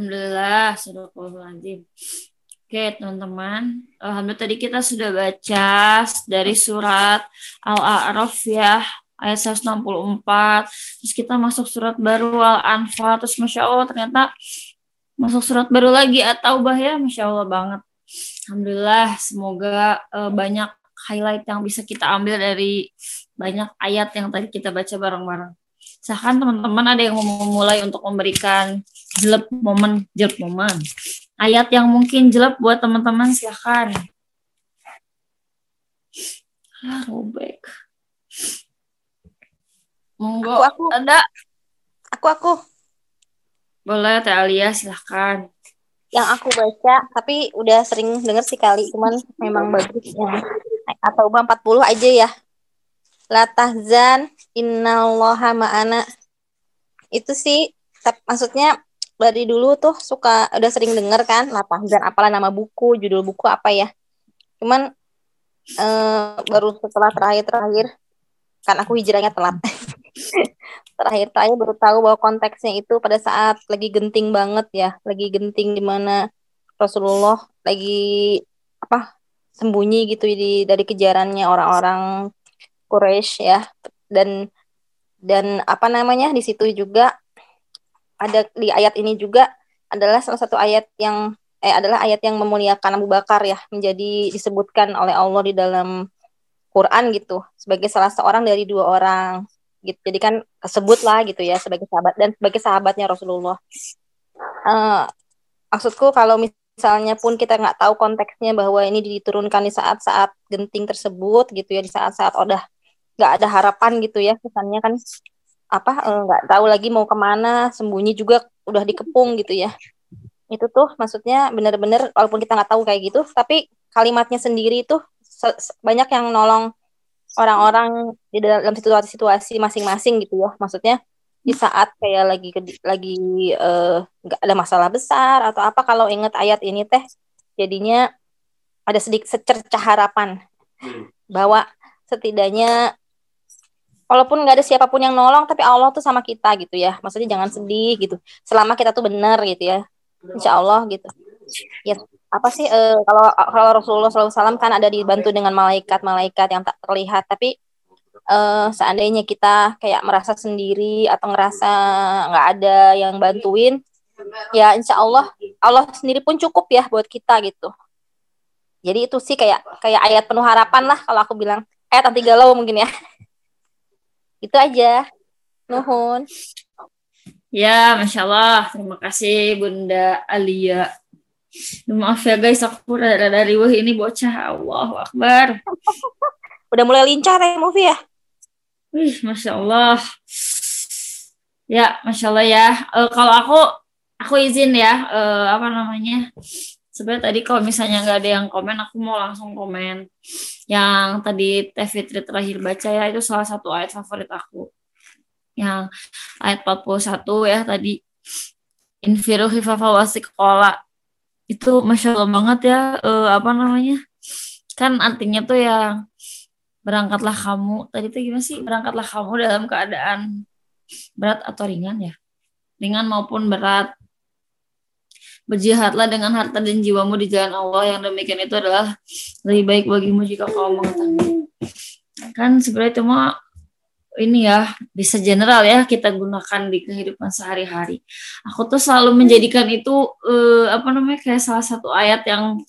Alhamdulillah, Sadaqallahuladzim. Oke, teman-teman. Alhamdulillah tadi kita sudah baca dari surat Al-A'raf ya, ayat 164. Terus kita masuk surat baru Al-Anfal. Terus Masya Allah ternyata masuk surat baru lagi atau bahaya Masya Allah banget. Alhamdulillah, semoga uh, banyak highlight yang bisa kita ambil dari banyak ayat yang tadi kita baca bareng-bareng. Silahkan teman-teman ada yang mau memulai untuk memberikan jelek momen, jelek momen. Ayat yang mungkin jelek buat teman-teman silahkan. Ah, robek. Monggo, aku, aku. ada? Aku, aku. Boleh, Teh Alia, silahkan. Yang aku baca, tapi udah sering denger sih kali, cuman memang bagus yang atau 40 aja ya la tahzan innallaha ma'ana itu sih maksudnya dari dulu tuh suka udah sering denger kan la tahzan apalah nama buku judul buku apa ya. Cuman eh, baru setelah terakhir-terakhir kan aku hijrahnya telat. Terakhir-terakhir baru tahu bahwa konteksnya itu pada saat lagi genting banget ya lagi genting di mana Rasulullah lagi apa sembunyi gitu di dari kejarannya orang-orang Quraisy ya. Dan dan apa namanya di situ juga ada di ayat ini juga adalah salah satu ayat yang eh adalah ayat yang memuliakan Abu Bakar ya menjadi disebutkan oleh Allah di dalam Quran gitu sebagai salah seorang dari dua orang. Gitu jadi kan sebut lah gitu ya sebagai sahabat dan sebagai sahabatnya Rasulullah. Uh, maksudku kalau misalnya pun kita nggak tahu konteksnya bahwa ini diturunkan di saat-saat genting tersebut gitu ya di saat-saat udah nggak ada harapan gitu ya kesannya kan apa eh, nggak tahu lagi mau ke mana sembunyi juga udah dikepung gitu ya itu tuh maksudnya bener-bener walaupun kita nggak tahu kayak gitu tapi kalimatnya sendiri itu banyak yang nolong orang-orang di dalam situasi-situasi masing-masing gitu ya maksudnya di saat kayak lagi lagi eh, nggak uh, ada masalah besar atau apa kalau inget ayat ini teh jadinya ada sedikit secercah harapan hmm. bahwa setidaknya walaupun nggak ada siapa pun yang nolong tapi Allah tuh sama kita gitu ya. Maksudnya jangan sedih gitu. Selama kita tuh benar gitu ya. Insya Allah gitu. Ya apa sih uh, kalau kalau Rasulullah SAW kan ada dibantu dengan malaikat-malaikat yang tak terlihat. Tapi uh, seandainya kita kayak merasa sendiri atau ngerasa nggak ada yang bantuin ya Insya Allah Allah sendiri pun cukup ya buat kita gitu. Jadi itu sih kayak kayak ayat penuh harapan lah kalau aku bilang. Ayat anti galau mungkin ya itu aja. Nuhun. Ya, Masya Allah. Terima kasih Bunda Alia. Maaf ya guys, aku dari dari wah ini bocah. Allah Akbar. Udah mulai lincah ya movie ya? Wih, Masya Allah. Ya, Masya Allah ya. Uh, kalau aku, aku izin ya, uh, apa namanya, sebenarnya tadi kalau misalnya nggak ada yang komen aku mau langsung komen yang tadi Teh Fitri terakhir baca ya itu salah satu ayat favorit aku. Yang ayat 41 ya tadi. Infiru kola itu masya Allah banget ya uh, apa namanya? Kan artinya tuh yang berangkatlah kamu. Tadi tuh gimana sih? Berangkatlah kamu dalam keadaan berat atau ringan ya? Ringan maupun berat Berjihadlah dengan harta dan jiwamu di jalan Allah yang demikian itu adalah lebih baik bagimu jika kau mengetahui. Kan sebenarnya itu mah ini ya bisa general ya kita gunakan di kehidupan sehari-hari. Aku tuh selalu menjadikan itu uh, apa namanya kayak salah satu ayat yang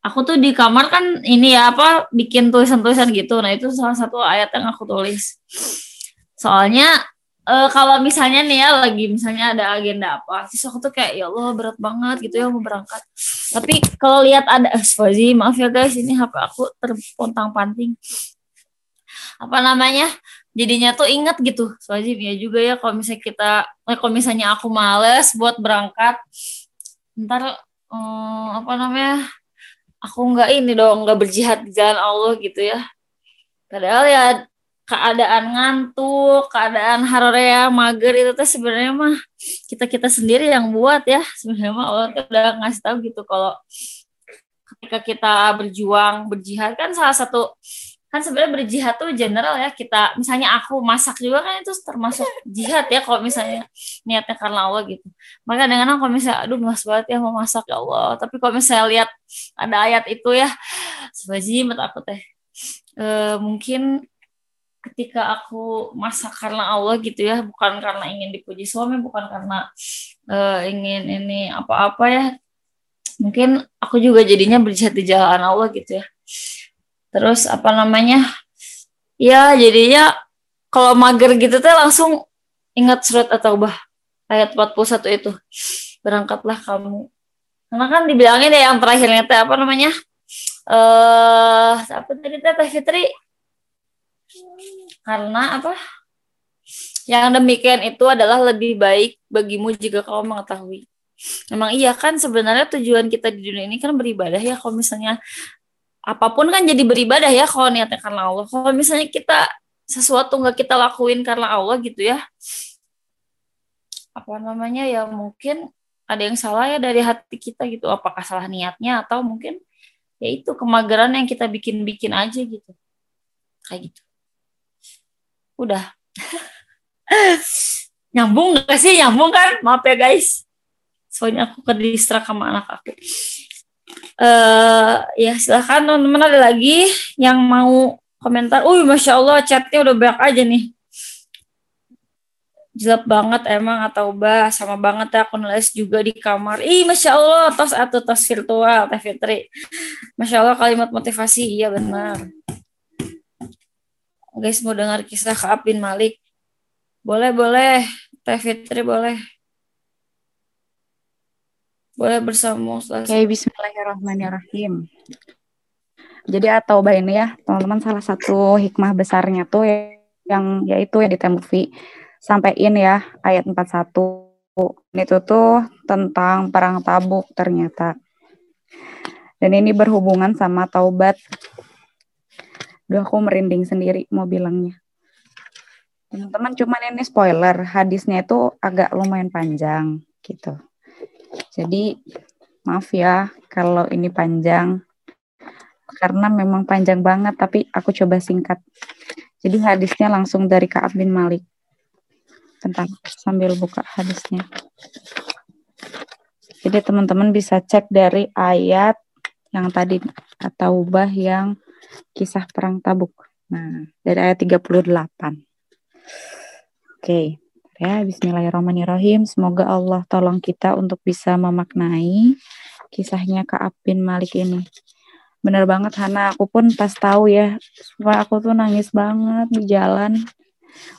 aku tuh di kamar kan ini ya apa bikin tulisan-tulisan gitu. Nah itu salah satu ayat yang aku tulis. Soalnya uh, kalau misalnya nih ya lagi misalnya ada agenda apa sih aku tuh kayak ya Allah berat banget gitu ya mau berangkat. Tapi kalau lihat ada eh, maaf ya guys ini HP aku terpontang panting. Apa namanya jadinya tuh inget gitu Swazi ya juga ya kalau misalnya kita eh, kalau misalnya aku males buat berangkat ntar um, apa namanya aku nggak ini dong nggak berjihad di jalan Allah gitu ya. Padahal ya keadaan ngantuk, keadaan harorea mager itu tuh sebenarnya mah kita kita sendiri yang buat ya. Sebenarnya mah Allah tuh udah ngasih tahu gitu kalau ketika kita berjuang berjihad kan salah satu kan sebenarnya berjihad tuh general ya. Kita misalnya aku masak juga kan itu termasuk jihad ya kalau misalnya niatnya karena Allah gitu. Maka dengan kalau misalnya aduh mas banget ya mau masak ya Allah. Tapi kalau misalnya lihat ada ayat itu ya sebajimat aku teh e, mungkin ketika aku masak karena Allah gitu ya bukan karena ingin dipuji suami bukan karena e, ingin ini apa-apa ya mungkin aku juga jadinya berjihad di jalan Allah gitu ya. Terus apa namanya ya jadinya kalau mager gitu teh langsung ingat surat atau bah ayat 41 itu. Berangkatlah kamu. Karena kan dibilangin ya yang terakhirnya teh apa namanya eh uh, apa tadi teh Fitri karena apa yang demikian itu adalah lebih baik bagimu jika kau mengetahui Memang iya kan sebenarnya tujuan kita di dunia ini kan beribadah ya kalau misalnya apa pun kan jadi beribadah ya kalau niatnya karena Allah. Kalau misalnya kita sesuatu nggak kita lakuin karena Allah gitu ya, apa namanya ya mungkin ada yang salah ya dari hati kita gitu. Apakah salah niatnya atau mungkin ya itu kemageran yang kita bikin-bikin aja gitu. Kayak gitu. Udah. nyambung gak sih? Nyambung kan? Maaf ya guys. Soalnya aku ke distrak sama anak aku uh, ya silahkan teman-teman ada lagi yang mau komentar. Uh, masya Allah chatnya udah banyak aja nih. Jelek banget emang atau bah sama banget ya aku nulis juga di kamar. Ih masya Allah tos atau tos virtual Teh Fitri. Masya Allah kalimat motivasi iya benar. Guys mau dengar kisah Kaab bin Malik? Boleh boleh Teh Fitri boleh. Boleh bersama Oke, okay, bismillahirrahmanirrahim. Jadi atau ini ya, teman-teman salah satu hikmah besarnya tuh yang yaitu ya di Temuvi sampaiin ya ayat 41. Itu tuh tentang perang Tabuk ternyata. Dan ini berhubungan sama taubat. Duh aku merinding sendiri mau bilangnya. Teman-teman cuman ini spoiler, hadisnya itu agak lumayan panjang gitu. Jadi maaf ya kalau ini panjang karena memang panjang banget tapi aku coba singkat. Jadi hadisnya langsung dari Ka'ab bin Malik. Tentang sambil buka hadisnya. Jadi teman-teman bisa cek dari ayat yang tadi atau bah yang kisah perang Tabuk. Nah, dari ayat 38. Oke. Okay. Ya, bismillahirrahmanirrahim. Semoga Allah tolong kita untuk bisa memaknai kisahnya Kak bin Malik ini. Bener banget Hana, aku pun pas tahu ya, supaya aku tuh nangis banget di jalan.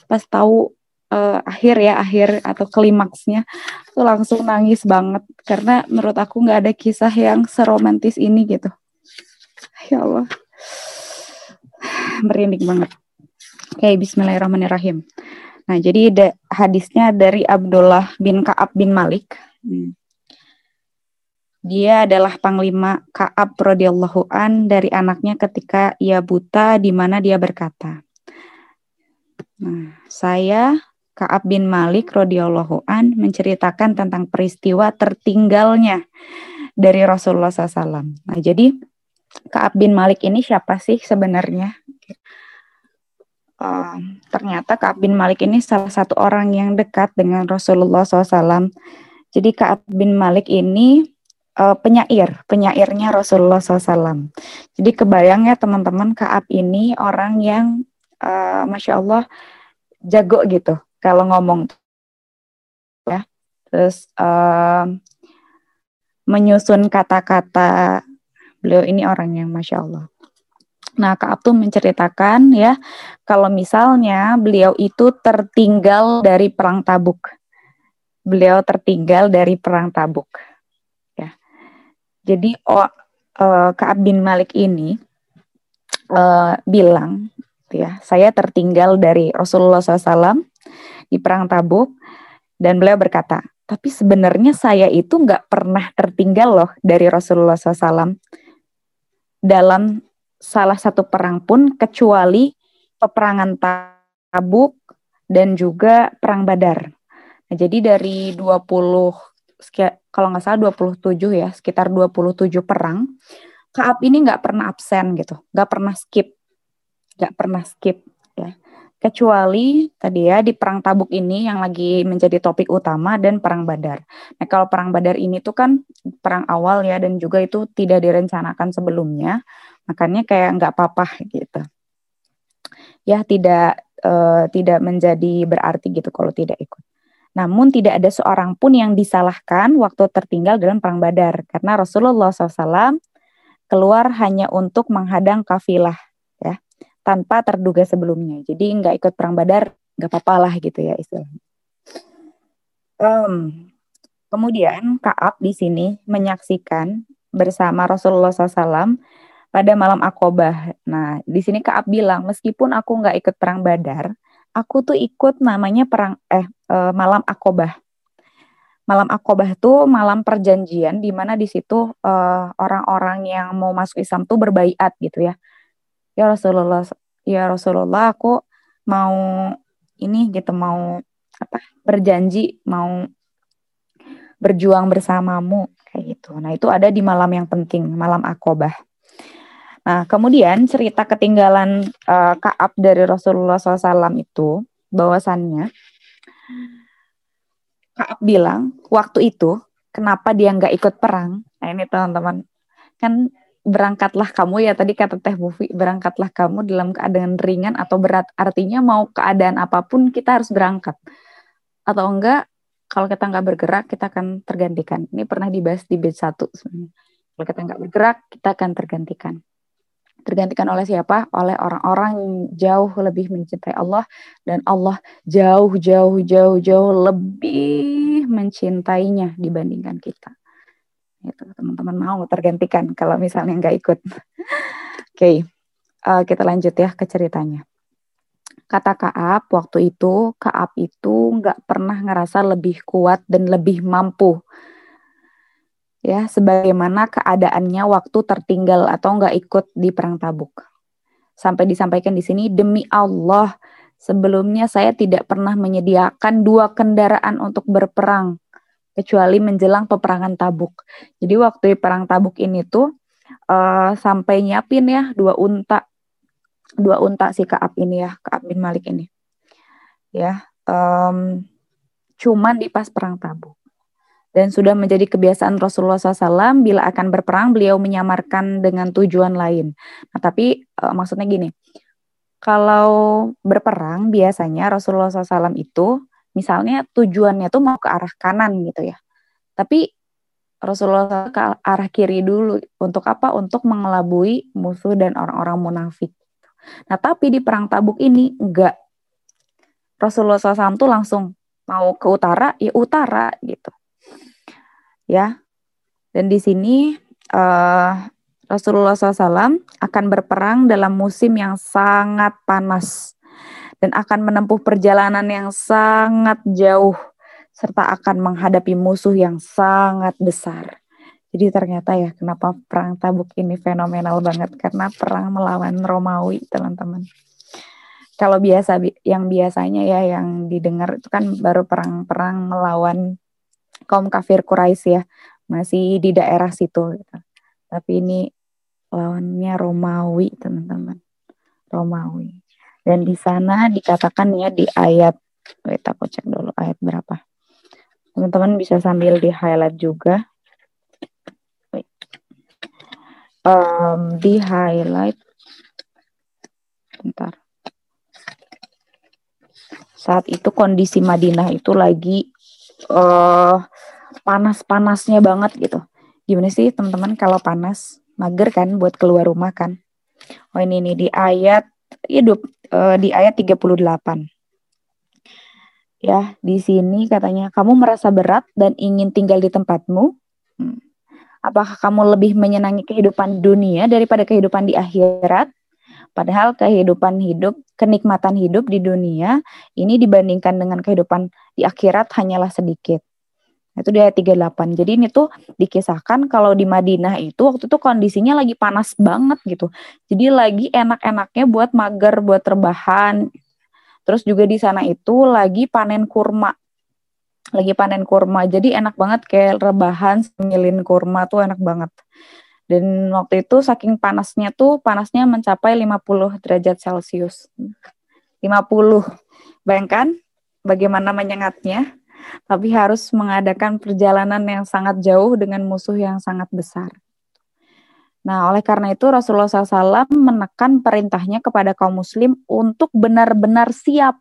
Pas tahu uh, akhir ya, akhir atau klimaksnya, tuh langsung nangis banget. Karena menurut aku nggak ada kisah yang seromantis ini gitu. Ya Allah. Merinding banget. Oke, okay, bismillahirrahmanirrahim. Nah, jadi da, hadisnya dari Abdullah bin Ka'ab bin Malik. Hmm. Dia adalah panglima Ka'ab radhiyallahu an dari anaknya ketika ia buta di mana dia berkata. Nah, saya Ka'ab bin Malik radhiyallahu an menceritakan tentang peristiwa tertinggalnya dari Rasulullah SAW. Nah, jadi Ka'ab bin Malik ini siapa sih sebenarnya? uh, ternyata Ka'ab bin Malik ini salah satu orang yang dekat dengan Rasulullah SAW. Jadi Ka'ab bin Malik ini uh, penyair, penyairnya Rasulullah SAW. Jadi kebayang ya teman-teman Ka'ab ini orang yang uh, Masya Allah jago gitu kalau ngomong ya. Terus uh, menyusun kata-kata beliau ini orang yang Masya Allah. Nah, Kak Abtu menceritakan ya, kalau misalnya beliau itu tertinggal dari perang Tabuk. Beliau tertinggal dari perang Tabuk. Ya. Jadi oh, uh, Kak bin Malik ini uh, bilang ya, saya tertinggal dari Rasulullah SAW di perang Tabuk dan beliau berkata, tapi sebenarnya saya itu nggak pernah tertinggal loh dari Rasulullah SAW dalam salah satu perang pun kecuali peperangan Tabuk dan juga perang Badar. Nah, jadi dari 20 kalau nggak salah 27 ya, sekitar 27 perang, Kaab ini nggak pernah absen gitu, nggak pernah skip. nggak pernah skip kecuali tadi ya di perang Tabuk ini yang lagi menjadi topik utama dan perang Badar. Nah kalau perang Badar ini tuh kan perang awal ya dan juga itu tidak direncanakan sebelumnya, makanya kayak nggak apa-apa gitu. Ya tidak uh, tidak menjadi berarti gitu kalau tidak ikut. Namun tidak ada seorang pun yang disalahkan waktu tertinggal dalam perang Badar karena Rasulullah SAW keluar hanya untuk menghadang kafilah tanpa terduga sebelumnya. Jadi nggak ikut perang Badar nggak apa-apa lah gitu ya istilahnya. Um, kemudian Kaab di sini menyaksikan bersama Rasulullah SAW pada malam Akobah. Nah, di sini Kaab bilang, meskipun aku nggak ikut perang Badar, aku tuh ikut namanya perang eh uh, malam Akobah. Malam Akobah tuh malam perjanjian di mana di situ uh, orang-orang yang mau masuk Islam tuh berbaiat gitu ya. Ya Rasulullah, ya Rasulullah aku mau ini gitu mau apa berjanji mau berjuang bersamamu kayak gitu. Nah, itu ada di malam yang penting, malam Akobah. Nah, kemudian cerita ketinggalan uh, Kaab dari Rasulullah SAW itu bahwasannya Kaab bilang waktu itu kenapa dia nggak ikut perang? Nah ini teman-teman kan berangkatlah kamu ya tadi kata Teh Bufi berangkatlah kamu dalam keadaan ringan atau berat. Artinya mau keadaan apa pun kita harus berangkat. Atau enggak kalau kita nggak bergerak kita akan tergantikan. Ini pernah dibahas di bed satu kalau kita nggak bergerak kita akan tergantikan. Tergantikan oleh siapa? Oleh orang-orang jauh lebih mencintai Allah. Dan Allah jauh jauh jauh jauh lebih mencintainya dibandingkan kita. Itu teman-teman mau tergantikan kalau misalnya nggak ikut. Oke, okay. uh, kita lanjut ya ke ceritanya. Kata Kaab, waktu itu Kaab itu nggak pernah ngerasa lebih kuat dan lebih mampu ya sebagaimana keadaannya waktu tertinggal atau nggak ikut di perang Tabuk. Sampai disampaikan di sini demi Allah sebelumnya saya tidak pernah menyediakan dua kendaraan untuk berperang kecuali menjelang peperangan Tabuk. Jadi waktu perang Tabuk ini tuh uh, sampai nyiapin ya dua unta dua unta si Kaab ini ya Kaab bin Malik ini ya um, cuman di pas perang Tabuk dan sudah menjadi kebiasaan Rasulullah SAW bila akan berperang beliau menyamarkan dengan tujuan lain. Nah, tapi uh, maksudnya gini, kalau berperang biasanya Rasulullah SAW itu misalnya tujuannya tuh mau ke arah kanan gitu ya, tapi Rasulullah ke arah kiri dulu untuk apa? Untuk mengelabui musuh dan orang-orang munafik. Nah tapi di perang Tabuk ini enggak. Rasulullah SAW tuh langsung mau ke utara ya utara gitu ya. Dan di sini uh, Rasulullah SAW akan berperang dalam musim yang sangat panas dan akan menempuh perjalanan yang sangat jauh serta akan menghadapi musuh yang sangat besar. Jadi ternyata ya kenapa perang Tabuk ini fenomenal banget karena perang melawan Romawi, teman-teman. Kalau biasa yang biasanya ya yang didengar itu kan baru perang-perang melawan kaum kafir Quraisy ya, masih di daerah situ. Gitu. Tapi ini lawannya Romawi, teman-teman. Romawi. Dan di sana dikatakan ya di ayat, kita aku cek dulu ayat berapa. Teman-teman bisa sambil di highlight juga. Um, di highlight, bentar. Saat itu kondisi Madinah itu lagi uh, panas-panasnya banget gitu. Gimana sih teman-teman kalau panas? Mager kan buat keluar rumah kan? Oh ini nih di ayat hidup uh, di ayat 38. Ya, di sini katanya kamu merasa berat dan ingin tinggal di tempatmu. Hmm. Apakah kamu lebih menyenangi kehidupan dunia daripada kehidupan di akhirat? Padahal kehidupan hidup, kenikmatan hidup di dunia ini dibandingkan dengan kehidupan di akhirat hanyalah sedikit. Itu dia 38. Jadi ini tuh dikisahkan kalau di Madinah itu waktu itu kondisinya lagi panas banget gitu. Jadi lagi enak-enaknya buat mager, buat terbahan. Terus juga di sana itu lagi panen kurma. Lagi panen kurma. Jadi enak banget kayak rebahan, semilin kurma tuh enak banget. Dan waktu itu saking panasnya tuh, panasnya mencapai 50 derajat Celcius. 50. Bayangkan bagaimana menyengatnya, tapi harus mengadakan perjalanan yang sangat jauh dengan musuh yang sangat besar. Nah, oleh karena itu Rasulullah SAW menekan perintahnya kepada kaum muslim untuk benar-benar siap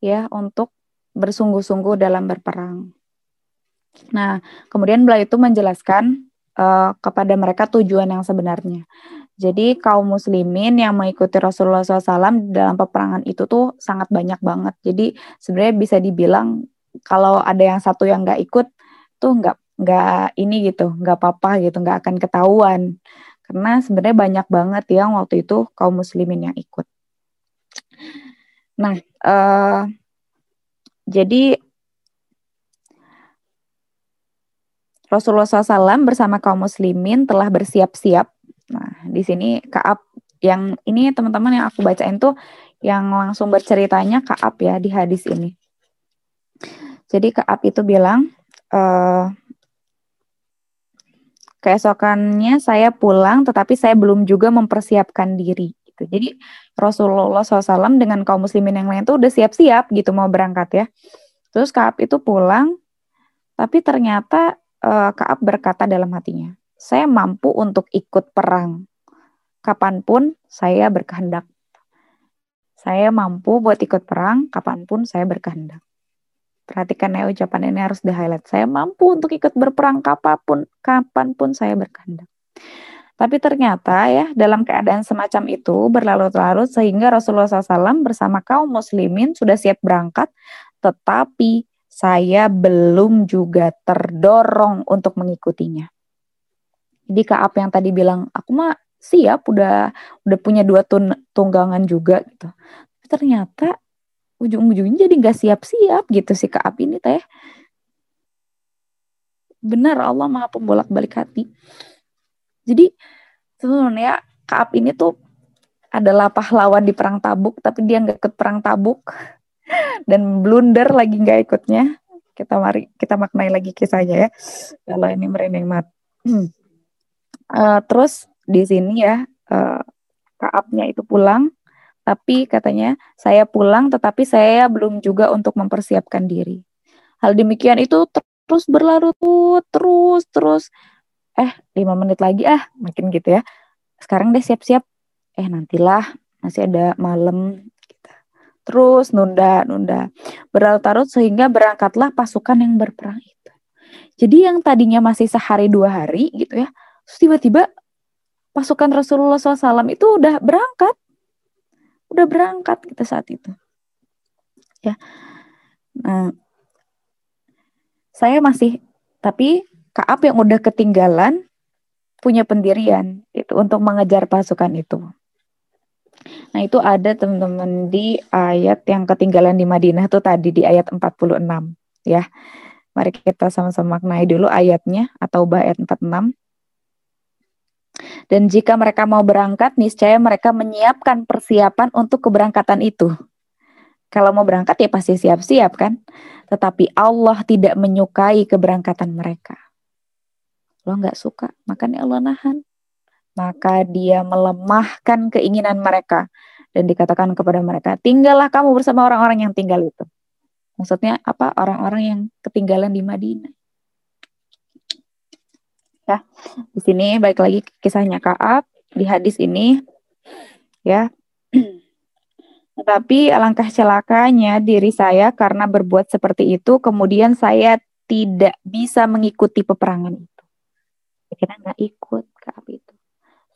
ya untuk bersungguh-sungguh dalam berperang. Nah, kemudian beliau itu menjelaskan uh, kepada mereka tujuan yang sebenarnya. Jadi kaum muslimin yang mengikuti Rasulullah SAW dalam peperangan itu tuh sangat banyak banget. Jadi sebenarnya bisa dibilang kalau ada yang satu yang nggak ikut tuh nggak nggak ini gitu, nggak apa-apa gitu, nggak akan ketahuan. Karena sebenarnya banyak banget yang waktu itu kaum muslimin yang ikut. Nah, uh, jadi Rasulullah SAW bersama kaum muslimin telah bersiap-siap. Nah, di sini Kaab yang ini teman-teman yang aku bacain tuh yang langsung berceritanya Kaab ya di hadis ini. Jadi Kaab itu bilang, e, keesokannya saya pulang, tetapi saya belum juga mempersiapkan diri. Gitu. Jadi Rasulullah SAW dengan kaum muslimin yang lain tuh udah siap-siap gitu mau berangkat ya. Terus Kaab itu pulang, tapi ternyata uh, Kaab berkata dalam hatinya, saya mampu untuk ikut perang. Kapan pun saya berkehendak. Saya mampu buat ikut perang kapan pun saya berkehendak. Perhatikan ya ucapan ini harus di-highlight. Saya mampu untuk ikut berperang kapan pun, kapan pun saya berkehendak. Tapi ternyata ya dalam keadaan semacam itu berlarut-larut sehingga Rasulullah SAW bersama kaum muslimin sudah siap berangkat, tetapi saya belum juga terdorong untuk mengikutinya. Jadi Kaab yang tadi bilang, aku mah siap, udah udah punya dua tun, tunggangan juga gitu. Tapi ternyata ujung-ujungnya jadi nggak siap-siap gitu si Kaab ini teh. Benar Allah maha pembolak balik hati. Jadi sebenarnya Kaab ini tuh adalah pahlawan di perang tabuk, tapi dia nggak ikut perang tabuk. Dan blunder lagi nggak ikutnya. Kita mari kita maknai lagi kisahnya ya. Kalau ini merinding mat uh, terus di sini ya uh, Kaabnya itu pulang tapi katanya saya pulang tetapi saya belum juga untuk mempersiapkan diri. Hal demikian itu terus berlarut terus terus. Eh lima menit lagi ah makin gitu ya. Sekarang deh siap-siap. Eh nantilah masih ada malam terus nunda nunda. Berlarut-larut sehingga berangkatlah pasukan yang berperang itu. Jadi yang tadinya masih sehari dua hari gitu ya terus tiba-tiba pasukan Rasulullah SAW itu udah berangkat udah berangkat kita saat itu ya nah saya masih tapi Kaab yang udah ketinggalan punya pendirian itu untuk mengejar pasukan itu Nah, itu ada teman-teman di ayat yang ketinggalan di Madinah tuh tadi di ayat 46 ya. Mari kita sama-sama maknai dulu ayatnya atau ayat 46. Dan jika mereka mau berangkat, niscaya mereka menyiapkan persiapan untuk keberangkatan itu. Kalau mau berangkat ya pasti siap-siap kan. Tetapi Allah tidak menyukai keberangkatan mereka. Allah nggak suka, makanya Allah nahan maka dia melemahkan keinginan mereka dan dikatakan kepada mereka, tinggallah kamu bersama orang-orang yang tinggal itu. Maksudnya apa? Orang-orang yang ketinggalan di Madinah. Ya, di sini baik lagi kisahnya Kaab di hadis ini, ya. Tetapi alangkah celakanya diri saya karena berbuat seperti itu, kemudian saya tidak bisa mengikuti peperangan itu. Kita nggak ikut Kaab itu.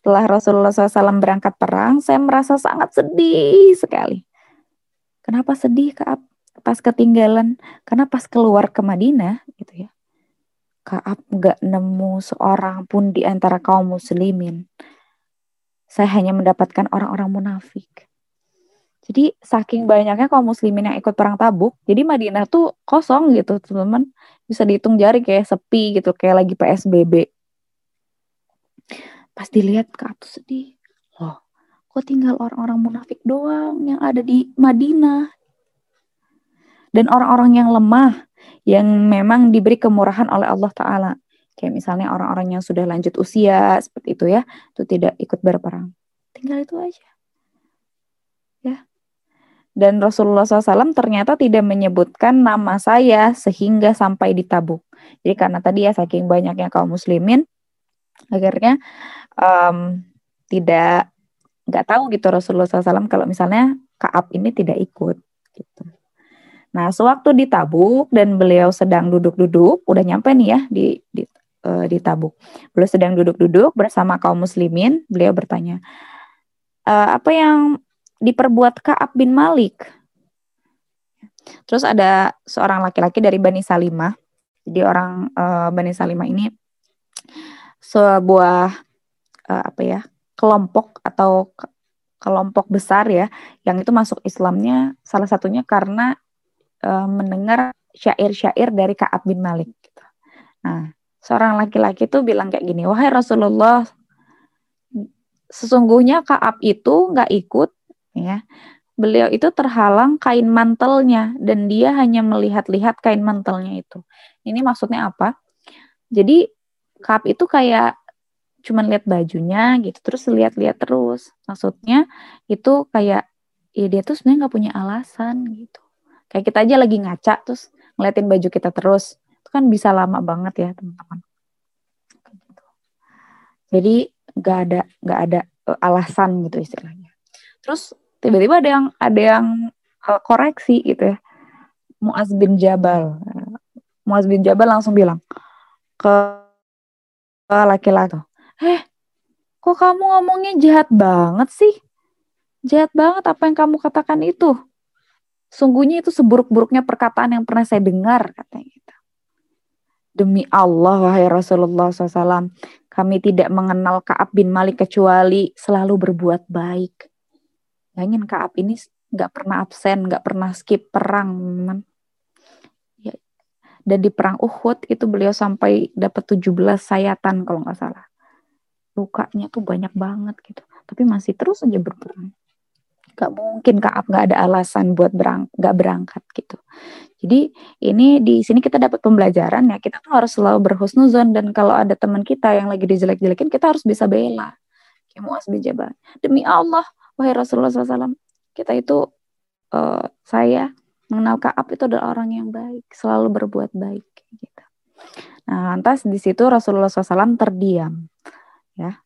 Setelah Rasulullah SAW berangkat perang, saya merasa sangat sedih sekali. Kenapa sedih Kaab pas ketinggalan? Karena pas keluar ke Madinah gitu ya. Kaab gak nemu seorang pun di antara kaum muslimin. Saya hanya mendapatkan orang-orang munafik. Jadi saking banyaknya kaum muslimin yang ikut perang tabuk, jadi Madinah tuh kosong gitu teman-teman. Bisa dihitung jari kayak sepi gitu, kayak lagi PSBB. Pas dilihat ke atas sedih. Loh, kok tinggal orang-orang munafik doang yang ada di Madinah. Dan orang-orang yang lemah, yang memang diberi kemurahan oleh Allah Ta'ala. Kayak misalnya orang-orang yang sudah lanjut usia seperti itu ya, itu tidak ikut berperang. Tinggal itu aja. Ya. Dan Rasulullah SAW ternyata tidak menyebutkan nama saya sehingga sampai di Tabuk. Jadi karena tadi ya saking banyaknya kaum muslimin, akhirnya um, tidak nggak tahu gitu Rasulullah SAW kalau misalnya Kaab ini tidak ikut. Gitu. Nah, sewaktu di Tabuk dan beliau sedang duduk-duduk, udah nyampe nih ya di, di uh, di Tabuk. Beliau sedang duduk-duduk bersama kaum muslimin, beliau bertanya, e, apa yang diperbuat Ka'ab bin Malik? Terus ada seorang laki-laki dari Bani Salimah. Jadi orang uh, Bani Salimah ini sebuah uh, apa ya? kelompok atau kelompok besar ya yang itu masuk Islamnya salah satunya karena uh, mendengar syair-syair dari Ka'ab bin Malik gitu. Nah, seorang laki-laki itu bilang kayak gini, wahai Rasulullah, sesungguhnya Kaab itu nggak ikut, ya. Beliau itu terhalang kain mantelnya dan dia hanya melihat-lihat kain mantelnya itu. Ini maksudnya apa? Jadi Kaab itu kayak cuman lihat bajunya gitu, terus lihat-lihat terus. Maksudnya itu kayak ya dia tuh sebenarnya nggak punya alasan gitu. Kayak kita aja lagi ngaca terus ngeliatin baju kita terus. Itu kan bisa lama banget ya teman-teman. Jadi nggak ada nggak ada uh, alasan gitu istilahnya. Terus tiba-tiba ada yang ada yang uh, koreksi gitu ya. Muaz bin Jabal. Muaz bin Jabal langsung bilang ke laki-laki eh kok kamu ngomongnya jahat banget sih? Jahat banget apa yang kamu katakan itu sungguhnya itu seburuk-buruknya perkataan yang pernah saya dengar katanya Demi Allah, wahai Rasulullah SAW, kami tidak mengenal Kaab bin Malik kecuali selalu berbuat baik. Bayangin Kaab ini nggak pernah absen, nggak pernah skip perang. Ya. Dan di perang Uhud itu beliau sampai dapat 17 sayatan kalau nggak salah. Lukanya tuh banyak banget gitu. Tapi masih terus aja berperang. Gak mungkin Kaab nggak ada alasan buat berang, gak berangkat gitu. Jadi ini di sini kita dapat pembelajaran ya kita tuh harus selalu berhusnuzon dan kalau ada teman kita yang lagi dijelek-jelekin kita harus bisa bela. Kayak Muaz bin Jabal. Demi Allah, wahai Rasulullah SAW, kita itu uh, saya mengenal Kaab itu adalah orang yang baik, selalu berbuat baik. Gitu. Nah lantas di situ Rasulullah SAW terdiam, ya.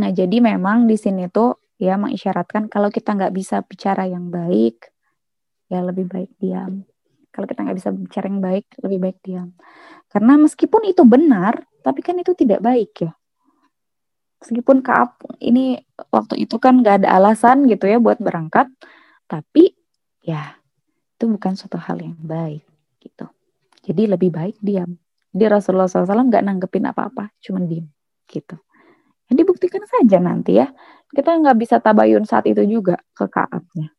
Nah jadi memang di sini tuh ya mengisyaratkan kalau kita nggak bisa bicara yang baik, ya lebih baik diam. Kalau kita nggak bisa bicara yang baik, lebih baik diam. Karena meskipun itu benar, tapi kan itu tidak baik ya. Meskipun Kaab ini waktu itu kan nggak ada alasan gitu ya buat berangkat, tapi ya itu bukan suatu hal yang baik gitu. Jadi lebih baik diam. Jadi Rasulullah SAW nggak nanggepin apa-apa, cuma diam gitu. Dibuktikan saja nanti ya. Kita nggak bisa tabayun saat itu juga ke Kaabnya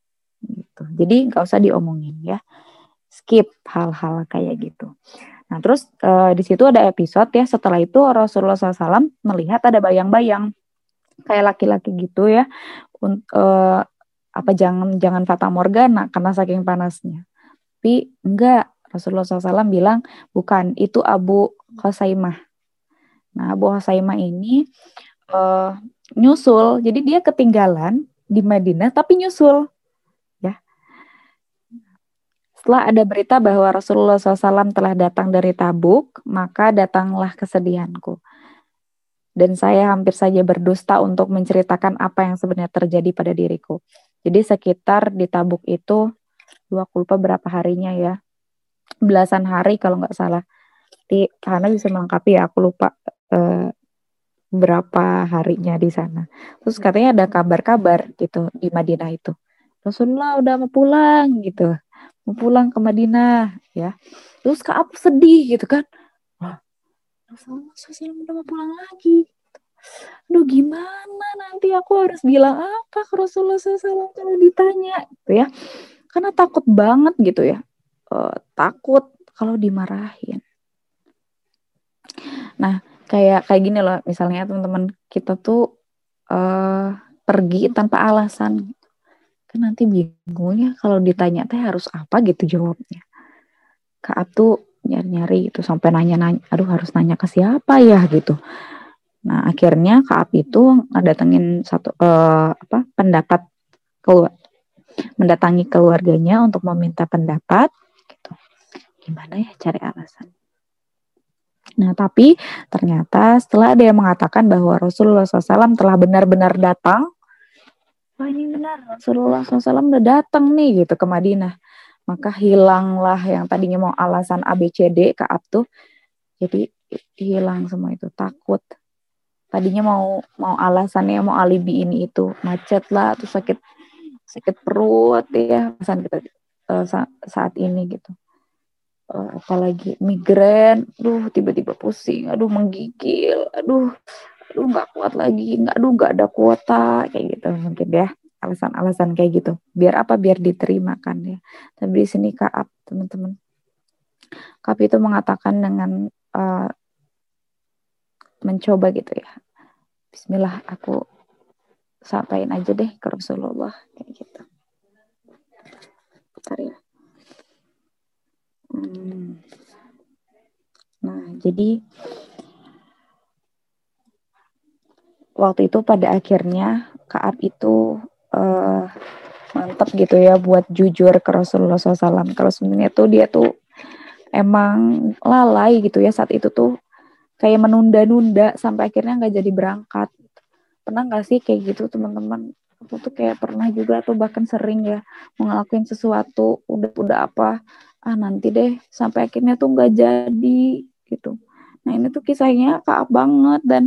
gitu. Jadi nggak usah diomongin ya. Skip hal-hal kayak gitu. Nah terus uh, di situ ada episode ya setelah itu Rasulullah SAW melihat ada bayang-bayang kayak laki-laki gitu ya. uh, apa jangan jangan fata morgana karena saking panasnya. Tapi enggak Rasulullah SAW bilang bukan itu Abu Khasaimah. Nah Abu Khasaimah ini uh, nyusul, jadi dia ketinggalan di Madinah tapi nyusul setelah ada berita bahwa Rasulullah SAW telah datang dari Tabuk, maka datanglah kesedihanku. Dan saya hampir saja berdusta untuk menceritakan apa yang sebenarnya terjadi pada diriku. Jadi sekitar di Tabuk itu, dua lupa berapa harinya ya, belasan hari kalau nggak salah. Karena bisa melengkapi ya, aku lupa eh, berapa harinya di sana. Terus katanya ada kabar-kabar gitu di Madinah itu. Rasulullah udah mau pulang gitu. Mau pulang ke Madinah ya. Terus Kaab sedih gitu kan. Rasulullah SAW udah mau pulang lagi. Aduh gimana nanti aku harus bilang apa ke Rasulullah SAW kalau ditanya gitu ya. Karena takut banget gitu ya. Uh, takut kalau dimarahin. Nah kayak kayak gini loh misalnya teman-teman kita tuh uh, pergi tanpa alasan. Kan nanti bingung ya kalau ditanya teh harus apa gitu jawabnya. Kak tuh nyari-nyari itu sampai nanya-nanya aduh harus nanya ke siapa ya? gitu. Nah akhirnya Kaab itu ngedatengin satu uh, apa pendapat keluar mendatangi keluarganya untuk meminta pendapat gitu. Gimana ya cari alasan Nah, tapi ternyata setelah ada yang mengatakan bahwa Rasulullah SAW telah benar-benar datang, wah ini benar, Rasulullah SAW udah datang nih gitu ke Madinah. Maka hilanglah yang tadinya mau alasan ABCD ke Abtuh, jadi hilang semua itu, takut. Tadinya mau mau alasannya mau alibi ini itu, macet lah, atau sakit sakit perut ya, pesan kita uh, saat ini gitu apalagi migrain, aduh tiba-tiba pusing, aduh menggigil, aduh aduh nggak kuat lagi, nggak aduh nggak ada kuota kayak gitu mungkin ya alasan-alasan kayak gitu. Biar apa? Biar diterima kan ya. Tapi di sini Kaab teman-teman. Kaab itu mengatakan dengan uh, mencoba gitu ya. Bismillah aku sampaikan aja deh ke Rasulullah kayak gitu. Bentar ya. Hmm. Nah, jadi waktu itu pada akhirnya Kaab itu uh, mantap gitu ya buat jujur ke Rasulullah SAW. Kalau sebenarnya tuh dia tuh emang lalai gitu ya saat itu tuh kayak menunda-nunda sampai akhirnya nggak jadi berangkat. Pernah nggak sih kayak gitu teman-teman? Aku tuh kayak pernah juga atau bahkan sering ya mau sesuatu udah udah apa ah nanti deh sampai akhirnya tuh nggak jadi gitu. Nah ini tuh kisahnya kaap banget dan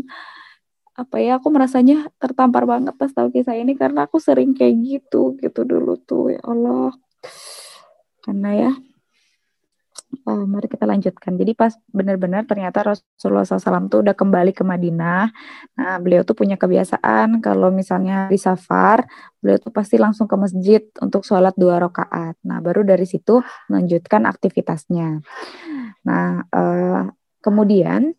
apa ya aku merasanya tertampar banget pas tahu kisah ini karena aku sering kayak gitu gitu dulu tuh ya Allah. Karena ya uh, mari kita lanjutkan. Jadi pas benar-benar ternyata Rasulullah SAW tuh udah kembali ke Madinah. Nah, beliau tuh punya kebiasaan kalau misalnya di safar, beliau tuh pasti langsung ke masjid untuk sholat dua rakaat. Nah, baru dari situ melanjutkan aktivitasnya. Nah, uh, kemudian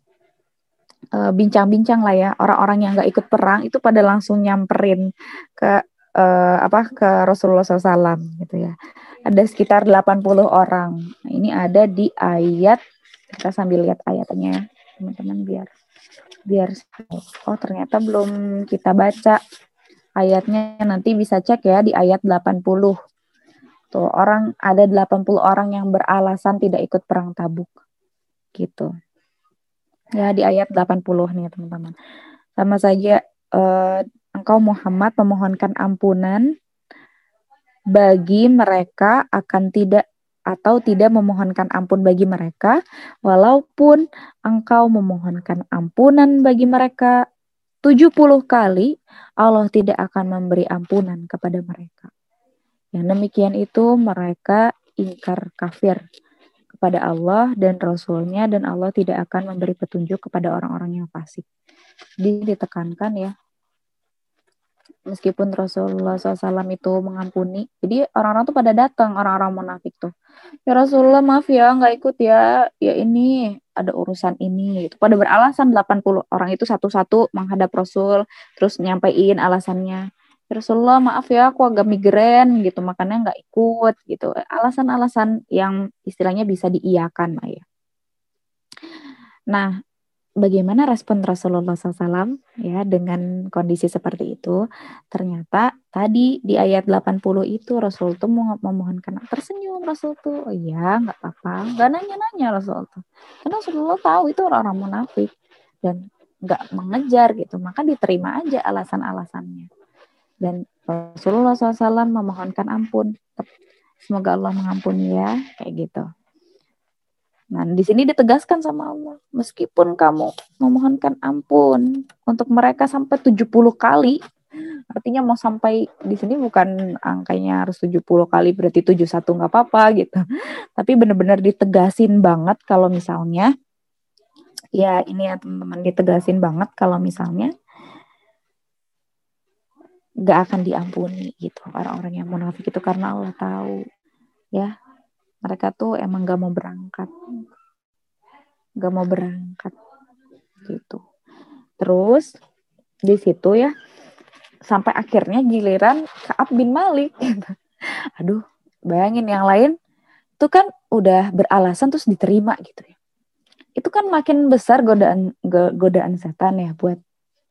eh, bincang-bincang lah ya orang-orang yang nggak ikut perang itu pada langsung nyamperin ke uh, apa ke Rasulullah SAW gitu ya ada sekitar 80 orang. Nah, ini ada di ayat kita sambil lihat ayatnya teman-teman biar biar oh ternyata belum kita baca ayatnya nanti bisa cek ya di ayat 80. Tuh orang ada 80 orang yang beralasan tidak ikut perang Tabuk. Gitu. Ya di ayat 80 nih teman-teman. Sama saja eh, engkau Muhammad memohonkan ampunan bagi mereka akan tidak atau tidak memohonkan ampun bagi mereka, walaupun engkau memohonkan ampunan bagi mereka 70 kali, Allah tidak akan memberi ampunan kepada mereka. Yang demikian itu mereka ingkar kafir kepada Allah dan Rasulnya dan Allah tidak akan memberi petunjuk kepada orang-orang yang fasik. Ditekankan ya, meskipun Rasulullah SAW itu mengampuni. Jadi orang-orang tuh pada datang, orang-orang munafik tuh. Ya Rasulullah maaf ya, nggak ikut ya. Ya ini ada urusan ini. Itu pada beralasan 80 orang itu satu-satu menghadap Rasul, terus nyampein alasannya. Ya Rasulullah maaf ya, aku agak migrain gitu, makanya nggak ikut gitu. Alasan-alasan yang istilahnya bisa diiyakan lah ya. Nah, bagaimana respon Rasulullah SAW ya dengan kondisi seperti itu? Ternyata tadi di ayat 80 itu Rasul tuh memohonkan tersenyum Rasul tuh, oh, iya nggak apa-apa, nggak nanya-nanya Rasul tuh. Karena Rasulullah tahu itu orang-orang munafik dan nggak mengejar gitu, maka diterima aja alasan-alasannya. Dan Rasulullah SAW memohonkan ampun. Semoga Allah mengampuni ya, kayak gitu. Nah, di sini ditegaskan sama Allah, meskipun kamu memohonkan ampun untuk mereka sampai 70 kali, artinya mau sampai di sini bukan angkanya harus 70 kali berarti 71 nggak apa-apa gitu. Tapi benar-benar ditegasin banget kalau misalnya ya ini ya teman-teman ditegasin banget kalau misalnya nggak akan diampuni gitu orang-orang yang munafik itu karena Allah tahu ya mereka tuh emang gak mau berangkat. Gak mau berangkat. Gitu. Terus di situ ya sampai akhirnya giliran Kaab bin Malik. Aduh bayangin yang lain tuh kan udah beralasan terus diterima gitu ya. Itu kan makin besar godaan godaan setan ya buat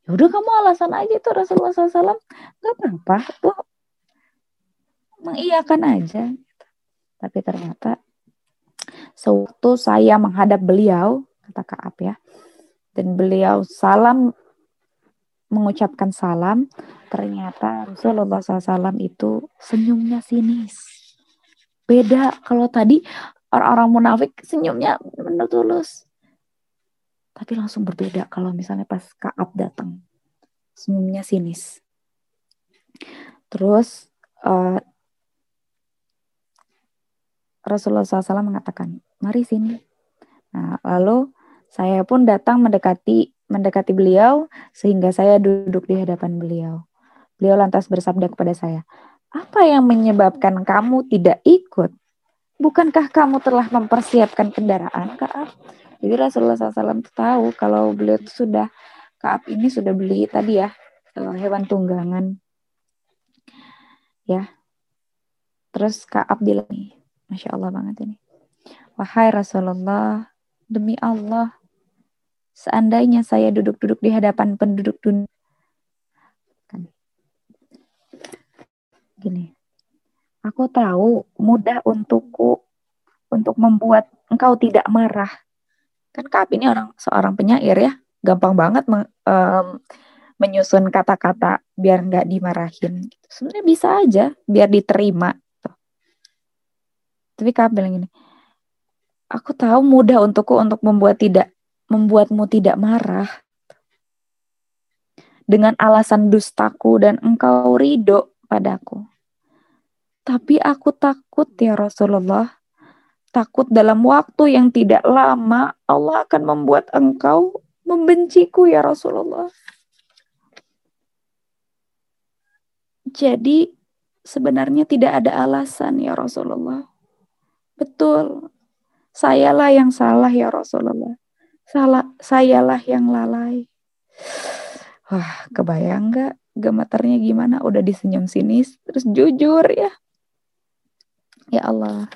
ya udah kamu alasan aja itu Rasulullah SAW nggak apa-apa tuh mengiyakan aja tapi ternyata sewaktu saya menghadap beliau kata Kaab ya dan beliau salam mengucapkan salam ternyata Rasulullah SAW itu senyumnya sinis beda kalau tadi orang-orang munafik senyumnya benar tulus tapi langsung berbeda kalau misalnya pas Kaab datang. Senyumnya sinis. Terus uh, Rasulullah SAW mengatakan, mari sini. Nah, lalu saya pun datang mendekati mendekati beliau sehingga saya duduk di hadapan beliau. Beliau lantas bersabda kepada saya, apa yang menyebabkan kamu tidak ikut? Bukankah kamu telah mempersiapkan kendaraan, Kaab? Jadi Rasulullah SAW tahu kalau beliau sudah Kaab ini sudah beli tadi ya eh, hewan tunggangan. Ya. Terus Kaab bilang Masya Allah banget ini. Wahai Rasulullah, demi Allah, seandainya saya duduk-duduk di hadapan penduduk dunia, kan. gini, aku tahu mudah untukku untuk membuat engkau tidak marah kan Kak ini orang seorang penyair ya gampang banget um, menyusun kata-kata biar nggak dimarahin sebenarnya bisa aja biar diterima. Tapi Kak bilang ini aku tahu mudah untukku untuk membuat tidak membuatmu tidak marah dengan alasan dustaku dan engkau ridho padaku tapi aku takut ya Rasulullah takut dalam waktu yang tidak lama Allah akan membuat engkau membenciku ya Rasulullah. Jadi sebenarnya tidak ada alasan ya Rasulullah. Betul. Sayalah yang salah ya Rasulullah. Salah sayalah yang lalai. Wah, kebayang gak gemeternya gimana? Udah disenyum sinis, terus jujur ya. Ya Allah.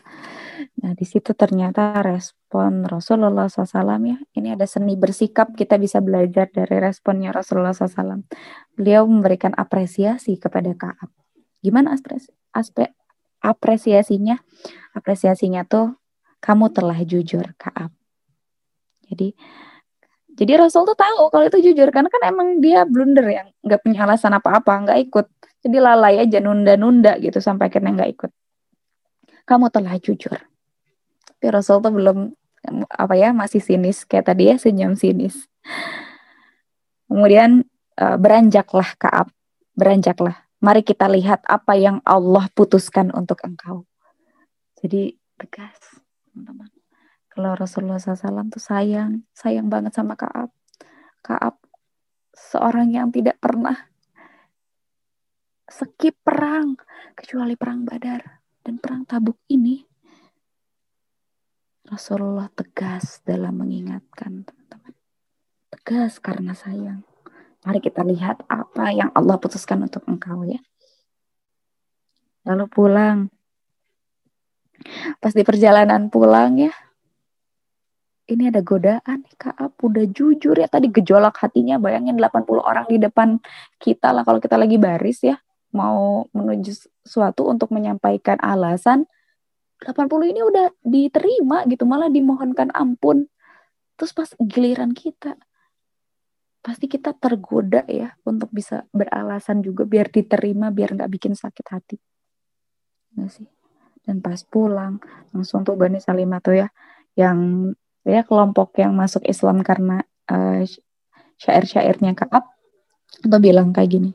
Nah, di situ ternyata respon Rasulullah SAW ya. Ini ada seni bersikap, kita bisa belajar dari responnya Rasulullah SAW. Beliau memberikan apresiasi kepada Kaab. Gimana aspek, aspek apresiasinya? Apresiasinya tuh, kamu telah jujur Kaab. Jadi, jadi Rasul tuh tahu kalau itu jujur karena kan emang dia blunder yang nggak punya alasan apa-apa, nggak ikut. Jadi lalai aja nunda-nunda gitu sampai akhirnya nggak ikut. Kamu telah jujur tapi Rasul tuh belum apa ya masih sinis kayak tadi ya senyum sinis kemudian uh, beranjaklah Kaab beranjaklah mari kita lihat apa yang Allah putuskan untuk engkau jadi tegas teman-teman kalau Rasulullah SAW tuh sayang sayang banget sama Kaab Kaab seorang yang tidak pernah skip perang kecuali perang Badar dan perang Tabuk ini Rasulullah tegas dalam mengingatkan teman-teman. Tegas karena sayang. Mari kita lihat apa yang Allah putuskan untuk engkau ya. Lalu pulang. Pas di perjalanan pulang ya. Ini ada godaan nih Kaab udah jujur ya tadi gejolak hatinya bayangin 80 orang di depan kita lah kalau kita lagi baris ya mau menuju suatu untuk menyampaikan alasan 80 ini udah diterima gitu malah dimohonkan ampun terus pas giliran kita pasti kita tergoda ya untuk bisa beralasan juga biar diterima biar nggak bikin sakit hati nggak sih dan pas pulang langsung tuh Bani Salimah tuh ya yang ya kelompok yang masuk Islam karena uh, syair-syairnya Kaab atau bilang kayak gini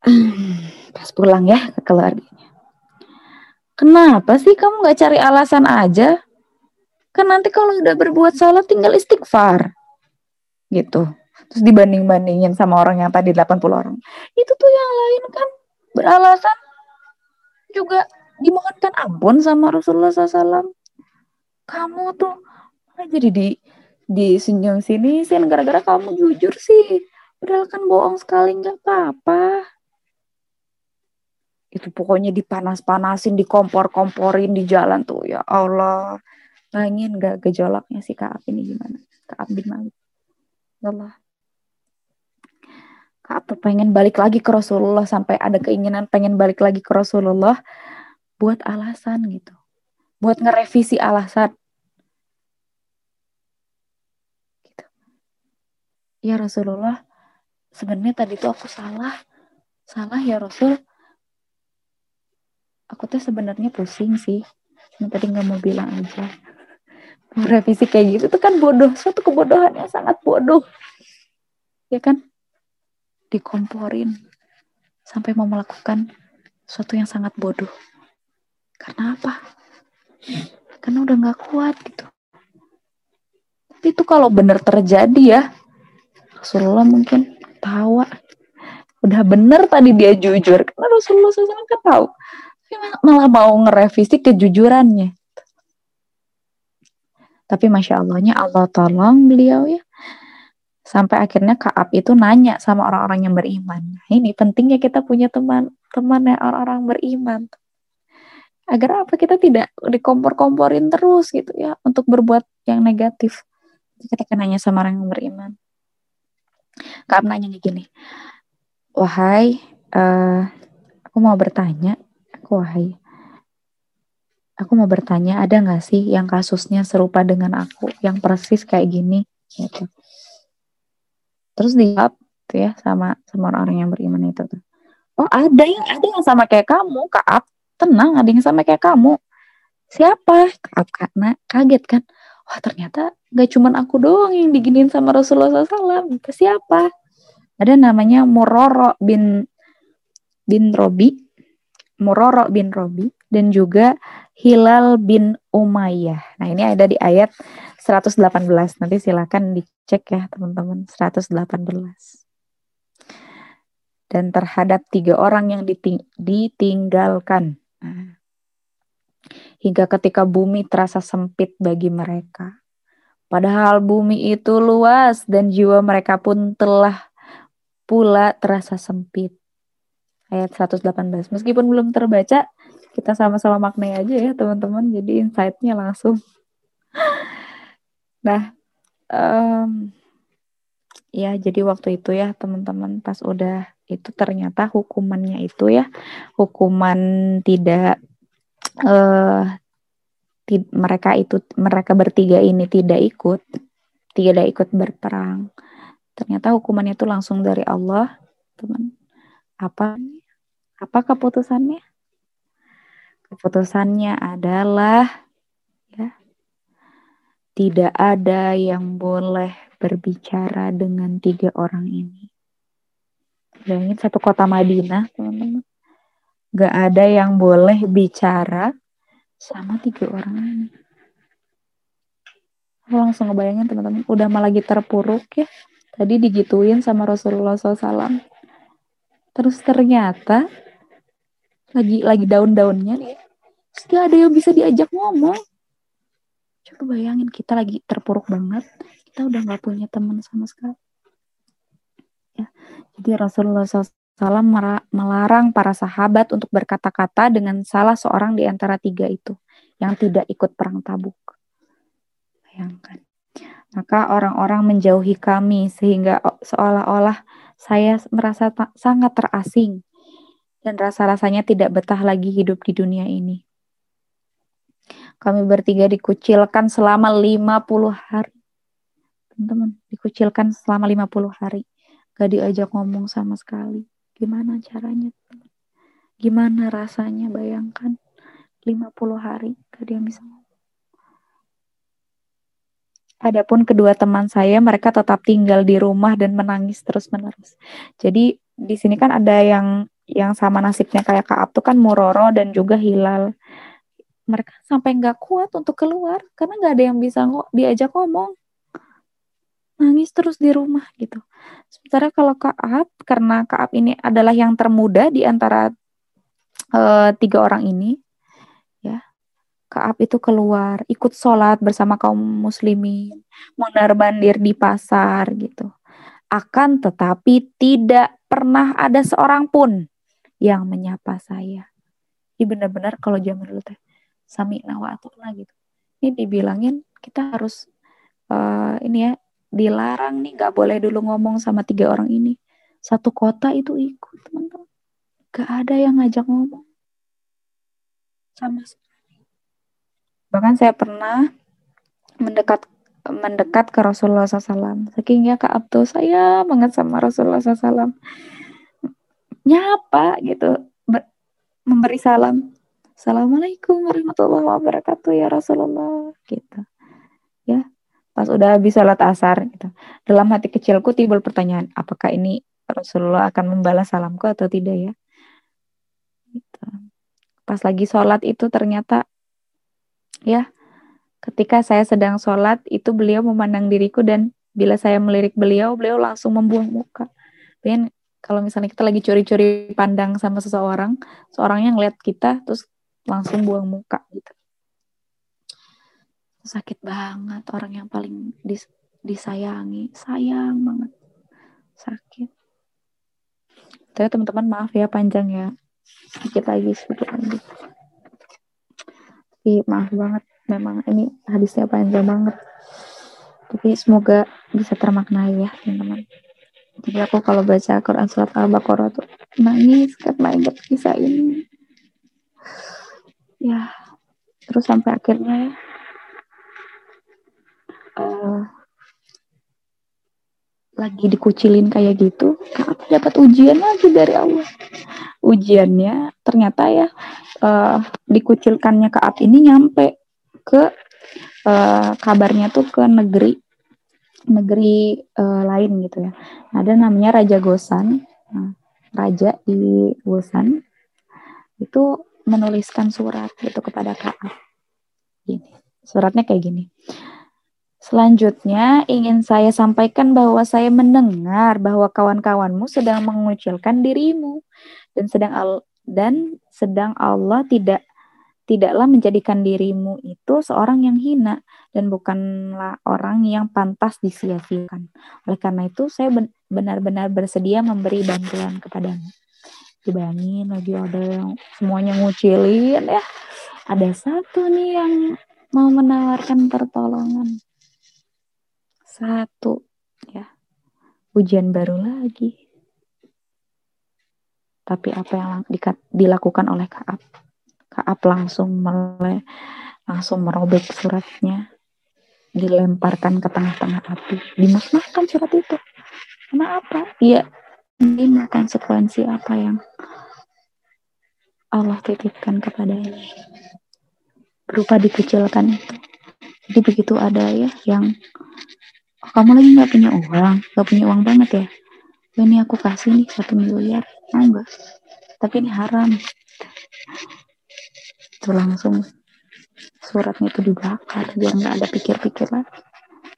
pas pulang ya ke keluarganya Kenapa sih kamu nggak cari alasan aja? Kan nanti kalau udah berbuat salah tinggal istighfar. Gitu. Terus dibanding-bandingin sama orang yang tadi 80 orang. Itu tuh yang lain kan beralasan juga dimohonkan ampun sama Rasulullah SAW. Kamu tuh malah jadi di di senyum sini sih gara-gara kamu jujur sih. Padahal kan bohong sekali nggak apa-apa itu pokoknya dipanas-panasin, dikompor-komporin di jalan tuh ya Allah. Bayangin gak gejolaknya si Kaab ini gimana? Kaab bin Malik. Kaab tuh pengen balik lagi ke Rasulullah sampai ada keinginan pengen balik lagi ke Rasulullah buat alasan gitu. Buat ngerevisi alasan. Gitu. Ya Rasulullah, sebenarnya tadi tuh aku salah. Salah ya Rasul aku tuh sebenarnya pusing sih cuma tadi nggak mau bilang aja revisi kayak gitu tuh kan bodoh. Suatu kebodohan yang sangat bodoh. Ya kan? Dikomporin sampai mau melakukan sesuatu yang sangat bodoh. Karena apa? Karena udah nggak kuat gitu. Tapi itu kalau benar terjadi ya Rasulullah mungkin tawa udah bener tadi dia jujur. Karena Rasulullah SAW kan tahu. Malah mau ngerevisi kejujurannya. Tapi masya Allahnya Allah tolong beliau ya. Sampai akhirnya Kaab itu nanya sama orang-orang yang beriman. Nah, ini pentingnya kita punya teman-teman yang orang-orang beriman. Agar apa kita tidak dikompor-komporin terus gitu ya untuk berbuat yang negatif. Kita nanya sama orang yang beriman. Kaab nanya gini, wahai, uh, aku mau bertanya, wahai aku mau bertanya ada nggak sih yang kasusnya serupa dengan aku yang persis kayak gini gitu? Terus dijawab tuh ya sama sama orang-orang yang beriman itu tuh. Oh ada yang ada yang sama kayak kamu kaap tenang ada yang sama kayak kamu. Siapa? Kaap karena kaget kan? Wah ternyata gak cuman aku doang yang diginin sama Rasulullah SAW siapa? Ada namanya Muroro bin bin Robi. Muroro bin Robi. Dan juga Hilal bin Umayyah. Nah, ini ada di ayat 118. Nanti silakan dicek ya, teman-teman. 118. Dan terhadap tiga orang yang diting ditinggalkan. Nah, hingga ketika bumi terasa sempit bagi mereka. Padahal bumi itu luas dan jiwa mereka pun telah pula terasa sempit ayat 118. Meskipun belum terbaca, kita sama-sama maknai aja ya teman-teman. Jadi insight-nya langsung. nah, um, ya jadi waktu itu ya teman-teman pas udah itu ternyata hukumannya itu ya hukuman tidak uh, mereka itu mereka bertiga ini tidak ikut tidak ikut berperang ternyata hukumannya itu langsung dari Allah teman apa apa keputusannya? Keputusannya adalah ya tidak ada yang boleh berbicara dengan tiga orang ini. Bayangin satu kota Madinah, teman-teman. Gak ada yang boleh bicara sama tiga orang ini. Aku langsung ngebayangin teman-teman, udah malah lagi terpuruk ya. Tadi digituin sama Rasulullah SAW terus ternyata lagi lagi daun-daunnya nih. Terus ada yang bisa diajak ngomong. Coba bayangin kita lagi terpuruk banget. Kita udah nggak punya teman sama sekali. Ya. Jadi Rasulullah SAW melarang para sahabat untuk berkata-kata dengan salah seorang di antara tiga itu yang tidak ikut perang tabuk. Bayangkan. Maka orang-orang menjauhi kami sehingga seolah-olah saya merasa sangat terasing dan rasa-rasanya tidak betah lagi hidup di dunia ini. Kami bertiga dikucilkan selama 50 hari. Teman-teman, dikucilkan selama 50 hari. Gak diajak ngomong sama sekali. Gimana caranya? Gimana rasanya bayangkan 50 hari gak dia bisa ngomong. Adapun kedua teman saya, mereka tetap tinggal di rumah dan menangis terus-menerus. Jadi di sini kan ada yang yang sama nasibnya kayak Kak Abtu kan Muroro dan juga Hilal. Mereka sampai nggak kuat untuk keluar karena nggak ada yang bisa ng diajak ngomong. Nangis terus di rumah gitu. Sementara kalau Kaab, karena Kaab ini adalah yang termuda di antara uh, tiga orang ini, Kaab itu keluar, ikut sholat bersama kaum muslimin, mondar-mandir di pasar gitu. Akan tetapi tidak pernah ada seorang pun yang menyapa saya. Ini benar-benar kalau zaman dulu teh sami nawa gitu. Ini dibilangin kita harus uh, ini ya dilarang nih nggak boleh dulu ngomong sama tiga orang ini. Satu kota itu ikut teman-teman. Gak ada yang ngajak ngomong sama sekali. Bahkan saya pernah mendekat mendekat ke Rasulullah SAW. Saking ya Kak Abdul saya banget sama Rasulullah SAW. Nyapa gitu, memberi salam. Assalamualaikum warahmatullahi wabarakatuh ya Rasulullah gitu. Ya, pas udah habis sholat asar gitu. Dalam hati kecilku timbul pertanyaan, apakah ini Rasulullah akan membalas salamku atau tidak ya? Gitu pas lagi sholat itu ternyata ya ketika saya sedang sholat itu beliau memandang diriku dan bila saya melirik beliau beliau langsung membuang muka dan kalau misalnya kita lagi curi-curi pandang sama seseorang seorang yang lihat kita terus langsung buang muka gitu. Sakit banget orang yang paling dis disayangi. Sayang banget. Sakit. Tapi teman-teman maaf ya panjang ya. Sedikit lagi sedikit lagi. Tapi maaf banget. Memang ini hadisnya panjang banget. Tapi semoga bisa termaknai ya teman-teman jadi aku kalau baca Quran surat Al-Baqarah tuh nangis karena ingat kisah ini. Ya terus sampai akhirnya uh, lagi dikucilin kayak gitu, dapat ujian lagi dari Allah. Ujiannya ternyata ya uh, dikucilkannya Kaab ini nyampe ke uh, kabarnya tuh ke negeri negeri uh, lain gitu ya. Ada namanya Raja Gosan. Nah, raja di Gosan itu menuliskan surat itu kepada Kaab. Gini. Suratnya kayak gini. Selanjutnya ingin saya sampaikan bahwa saya mendengar bahwa kawan-kawanmu sedang mengucilkan dirimu dan sedang al dan sedang Allah tidak tidaklah menjadikan dirimu itu seorang yang hina dan bukanlah orang yang pantas disia-siakan. Oleh karena itu saya benar-benar bersedia memberi bantuan kepadamu. Dibayangin lagi ada yang semuanya ngucilin ya. Ada satu nih yang mau menawarkan pertolongan. Satu ya. Ujian baru lagi. Tapi apa yang dilakukan oleh Kaab? Kaab langsung mele, langsung merobek suratnya, dilemparkan ke tengah-tengah api, dimusnahkan surat itu. Karena apa? Iya, ini konsekuensi apa yang Allah titipkan kepadanya. Berupa dikecilkan itu. Jadi begitu ada ya yang oh, kamu lagi nggak punya uang, nggak punya uang banget ya. Ini aku kasih nih satu miliar mau nggak tapi ini haram itu langsung suratnya itu dibakar biar nggak ada pikir-pikir lah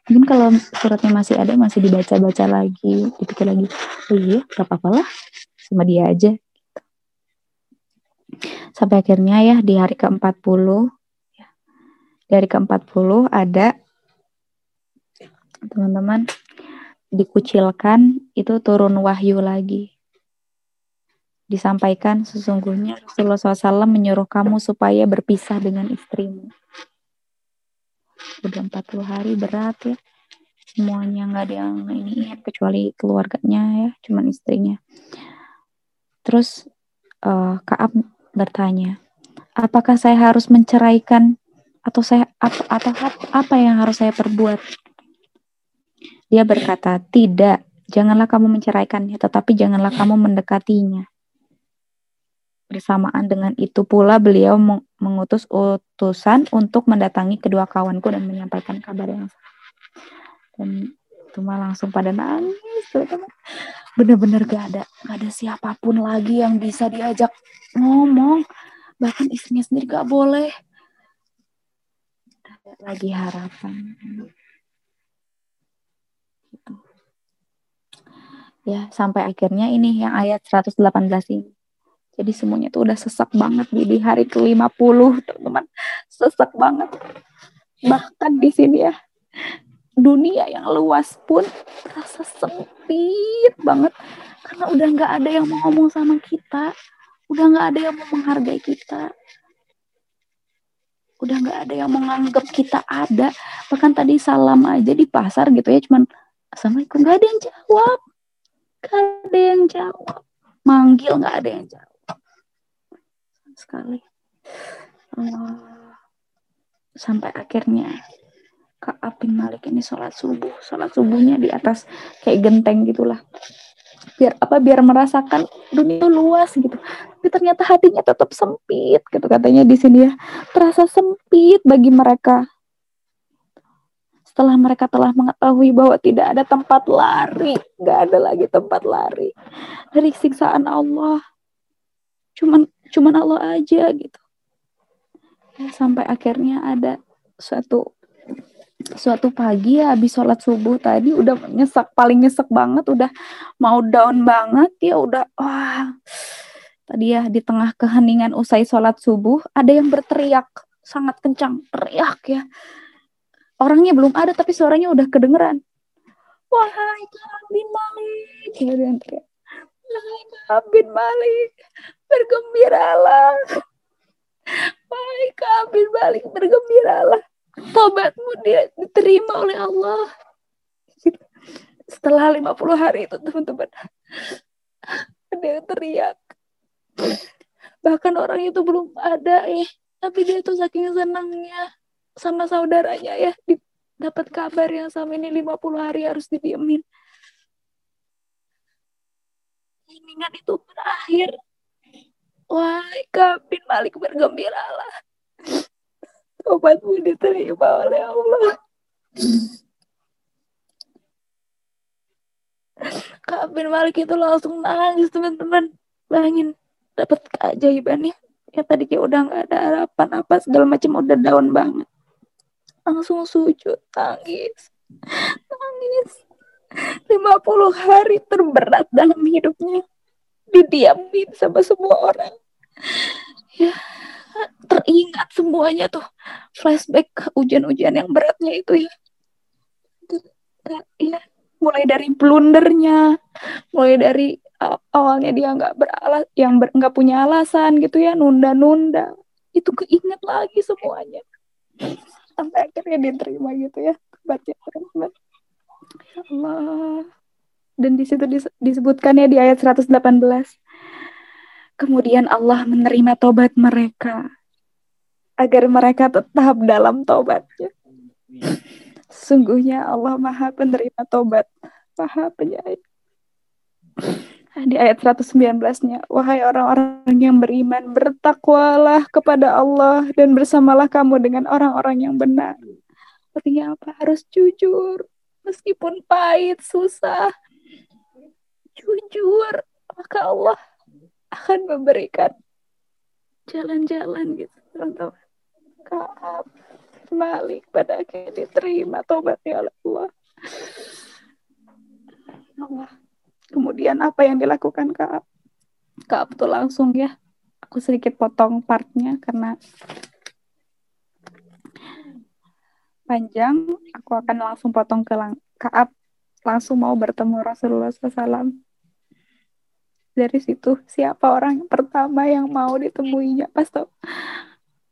mungkin kalau suratnya masih ada masih dibaca-baca lagi dipikir lagi oh iya gak apa-apa lah sama dia aja. Sampai akhirnya ya di hari ke-40 ya, di hari ke-40 ada teman-teman dikucilkan itu turun wahyu lagi disampaikan sesungguhnya Rasulullah SAW menyuruh kamu supaya berpisah dengan istrimu. Udah 40 hari berat ya. Semuanya nggak ada yang ini kecuali keluarganya ya, cuman istrinya. Terus uh, Kaab bertanya, apakah saya harus menceraikan atau saya apa, atau apa yang harus saya perbuat? Dia berkata, tidak, janganlah kamu menceraikannya, tetapi janganlah kamu mendekatinya. Bersamaan dengan itu pula beliau mengutus utusan untuk mendatangi kedua kawanku dan menyampaikan kabar yang sama. Dan cuma langsung pada nangis Bener-bener gak ada, gak ada siapa pun lagi yang bisa diajak ngomong. Bahkan istrinya sendiri gak boleh. Ada lagi harapan. Gitu. Ya, sampai akhirnya ini yang ayat 118 ini jadi semuanya tuh udah sesak banget di, hari ke-50, teman-teman. Sesak banget. Bahkan di sini ya, dunia yang luas pun terasa sempit banget. Karena udah nggak ada yang mau ngomong sama kita. udah nggak ada yang mau menghargai kita udah nggak ada yang menganggap kita ada bahkan tadi salam aja di pasar gitu ya cuman assalamualaikum nggak ada yang jawab nggak ada yang jawab manggil nggak ada yang jawab sekali. Uh, sampai akhirnya Kak Apin Malik ini sholat subuh. Sholat subuhnya di atas kayak genteng gitulah. Biar apa biar merasakan dunia luas gitu. Tapi ternyata hatinya tetap sempit gitu katanya di sini ya. Terasa sempit bagi mereka. Setelah mereka telah mengetahui bahwa tidak ada tempat lari. Nggak ada lagi tempat lari. Dari siksaan Allah cuman cuman Allah aja gitu. Sampai akhirnya ada suatu suatu pagi ya habis sholat subuh tadi udah nyesek paling nyesek banget udah mau down banget ya udah wah. Tadi ya di tengah keheningan usai sholat subuh ada yang berteriak sangat kencang teriak ya. Orangnya belum ada tapi suaranya udah kedengeran. Wahai bin Malik. Wahai bin Malik bergembiralah. Wahai bin Malik bergembiralah. Tobatmu dia diterima oleh Allah. Setelah 50 hari itu teman-teman yang teriak. Bahkan orang itu belum ada ya. Tapi dia tuh saking senangnya sama saudaranya ya. Dapat kabar yang sama ini 50 hari harus didiemin. Iningan itu berakhir Wahai kabin Malik bergembiralah obatmu diterima oleh Allah. Kak bin Malik itu langsung nangis teman-teman. Bayangin dapat keajaibannya. Ya tadi kayak udah nggak ada harapan apa segala macam udah down banget. Langsung sujud, nangis. Nangis. 50 hari terberat dalam hidupnya. Didiamin sama semua orang. Ya, teringat semuanya tuh. Flashback ujian-ujian yang beratnya itu ya. Ya mulai dari blundernya mulai dari uh, awalnya dia nggak beralas yang nggak punya alasan gitu ya nunda-nunda. Itu keinget lagi semuanya. Sampai akhirnya diterima gitu ya baca ya Allah dan di situ disebutkan ya di ayat 118 Kemudian Allah menerima tobat mereka agar mereka tetap dalam tobatnya. Sungguhnya Allah Maha penerima tobat, Maha penyayang. Di ayat 119-nya, wahai orang-orang yang beriman, bertakwalah kepada Allah dan bersamalah kamu dengan orang-orang yang benar. Artinya apa? Harus jujur, meskipun pahit, susah. Jujur, maka Allah akan memberikan jalan-jalan gitu teman-teman. Kaab Malik pada akhirnya diterima tobatnya oleh Allah. Allah kemudian apa yang dilakukan Kaab? Kaab tuh langsung ya aku sedikit potong partnya karena panjang. Aku akan langsung potong ke lang Kaab langsung mau bertemu Rasulullah SAW dari situ siapa orang yang pertama yang mau ditemuinya? Pas tau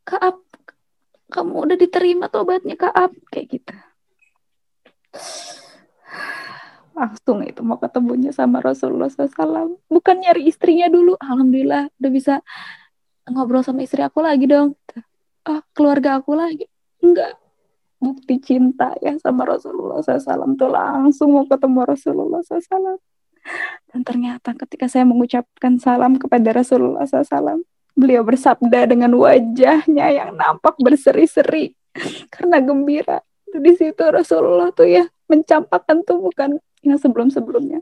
Kaab kamu udah diterima tobatnya Kaab kayak gitu. Langsung itu mau ketemunya sama Rasulullah SAW bukan nyari istrinya dulu. Alhamdulillah udah bisa ngobrol sama istri aku lagi dong. Ah keluarga aku lagi. Enggak. Bukti cinta ya sama Rasulullah SAW tuh langsung mau ketemu Rasulullah SAW dan ternyata ketika saya mengucapkan salam kepada Rasulullah SAW, beliau bersabda dengan wajahnya yang nampak berseri-seri karena gembira. Di situ Rasulullah tuh ya mencampakkan bukan yang sebelum-sebelumnya.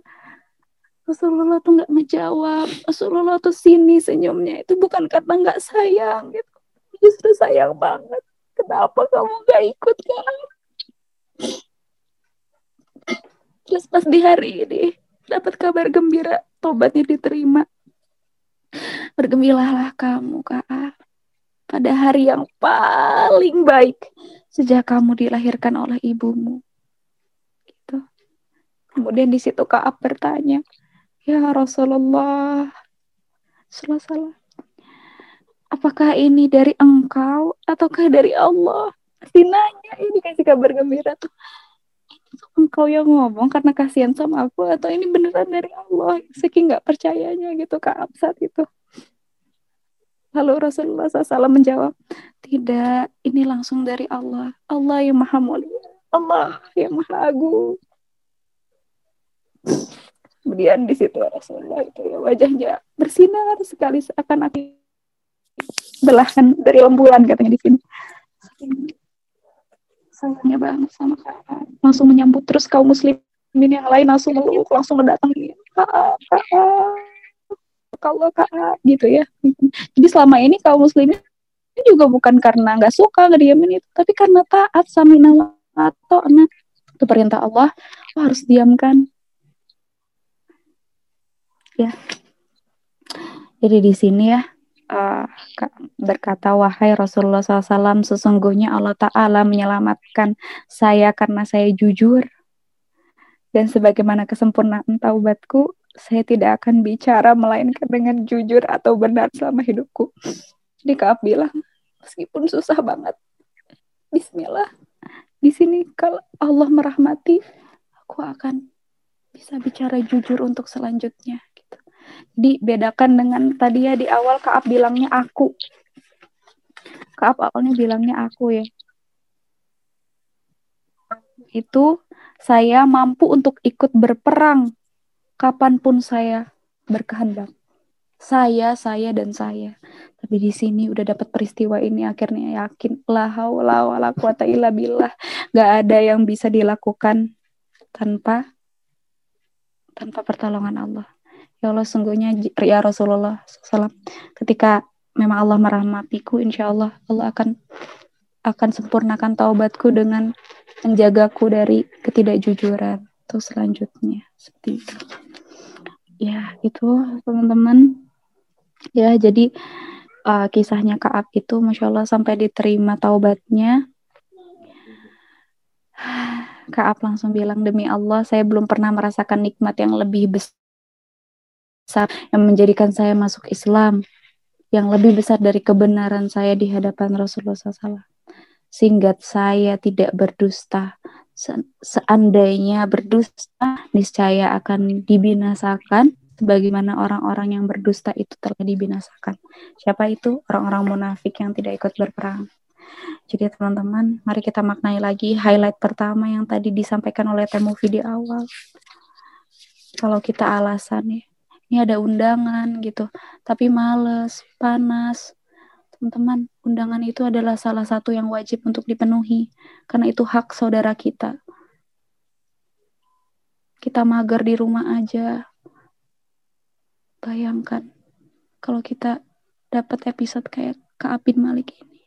Rasulullah tuh nggak ngejawab. Rasulullah tuh sini senyumnya. Itu bukan karena nggak sayang gitu. Justru sayang banget. Kenapa kamu nggak ikut kan? Terus pas di hari ini dapat kabar gembira tobatnya diterima. Bergembiralah kamu, Kak. Pada hari yang paling baik sejak kamu dilahirkan oleh ibumu. Gitu. Kemudian di situ Kaab bertanya, "Ya Rasulullah, salah apakah ini dari engkau ataukah dari Allah? Si nanya ini kasih kabar gembira tuh. Engkau yang ngomong karena kasihan sama aku atau ini beneran dari Allah? Saking nggak percayanya gitu Kak saat itu. Lalu Rasulullah SAW menjawab, tidak, ini langsung dari Allah. Allah yang maha mulia. Allah yang maha agung. Kemudian di situ Rasulullah itu ya wajahnya bersinar sekali seakan akan belahan dari rembulan katanya di sini. Sayangnya banget sama kakak. Langsung menyambut terus kaum muslimin yang lain langsung meluk, langsung mendatangi. Kakak, kakak kalau kakak gitu ya jadi selama ini kaum muslimin juga bukan karena nggak suka ngediamin itu tapi karena taat samina atau anak itu perintah Allah oh, harus diamkan ya jadi di sini ya uh, berkata wahai Rasulullah SAW sesungguhnya Allah Taala menyelamatkan saya karena saya jujur dan sebagaimana kesempurnaan taubatku saya tidak akan bicara melainkan dengan jujur atau benar selama hidupku. Jadi Kaab bilang, meskipun susah banget, Bismillah, di sini kalau Allah merahmati, aku akan bisa bicara jujur untuk selanjutnya. Gitu. Jadi bedakan dengan tadi ya di awal Kaab bilangnya aku. Kaab awalnya bilangnya aku ya. Itu saya mampu untuk ikut berperang kapan pun saya berkehendak. Saya, saya, dan saya. Tapi di sini udah dapat peristiwa ini akhirnya yakin la haula wala quwata illa billah. Gak ada yang bisa dilakukan tanpa tanpa pertolongan Allah. Ya Allah sungguhnya ya Rasulullah SAW ketika memang Allah merahmatiku insya Allah Allah akan akan sempurnakan taubatku dengan menjagaku dari ketidakjujuran. Terus selanjutnya seperti itu. Ya itu teman-teman. Ya jadi uh, kisahnya Kaab itu masya Allah sampai diterima taubatnya. Kaab langsung bilang demi Allah saya belum pernah merasakan nikmat yang lebih besar yang menjadikan saya masuk Islam yang lebih besar dari kebenaran saya di hadapan Rasulullah SAW sehingga saya tidak berdusta seandainya berdusta niscaya akan dibinasakan sebagaimana orang-orang yang berdusta itu telah dibinasakan. Siapa itu? Orang-orang munafik yang tidak ikut berperang. Jadi teman-teman, mari kita maknai lagi highlight pertama yang tadi disampaikan oleh Temuvi di awal. Kalau kita alasan ya, ini ada undangan gitu, tapi males, panas, teman-teman, undangan itu adalah salah satu yang wajib untuk dipenuhi, karena itu hak saudara kita. Kita mager di rumah aja. Bayangkan, kalau kita dapat episode kayak Kak Abin Malik ini.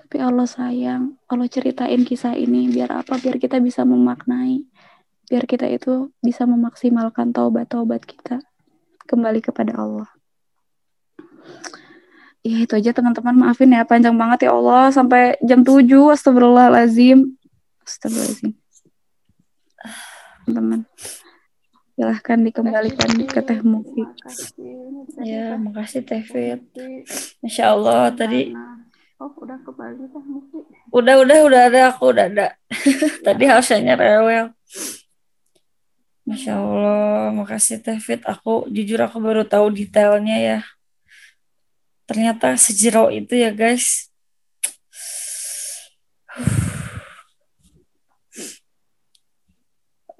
Tapi Allah sayang, Allah ceritain kisah ini biar apa? Biar kita bisa memaknai, biar kita itu bisa memaksimalkan taubat-taubat kita kembali kepada Allah. Ya itu aja teman-teman. Maafin ya panjang banget ya Allah. Sampai jam 7 astagfirullahalazim. Astagfirullahalazim. Teman-teman silahkan dikembalikan ke teh Mufi. Ya makasih teh Fit. Masya Allah tadi oh udah kembali teh Mufi. Udah udah udah ada aku udah ada. Tadi harusnya rewel Masya Allah. Makasih teh Fit. Aku jujur aku baru tahu detailnya ya. Ternyata sejero itu ya guys.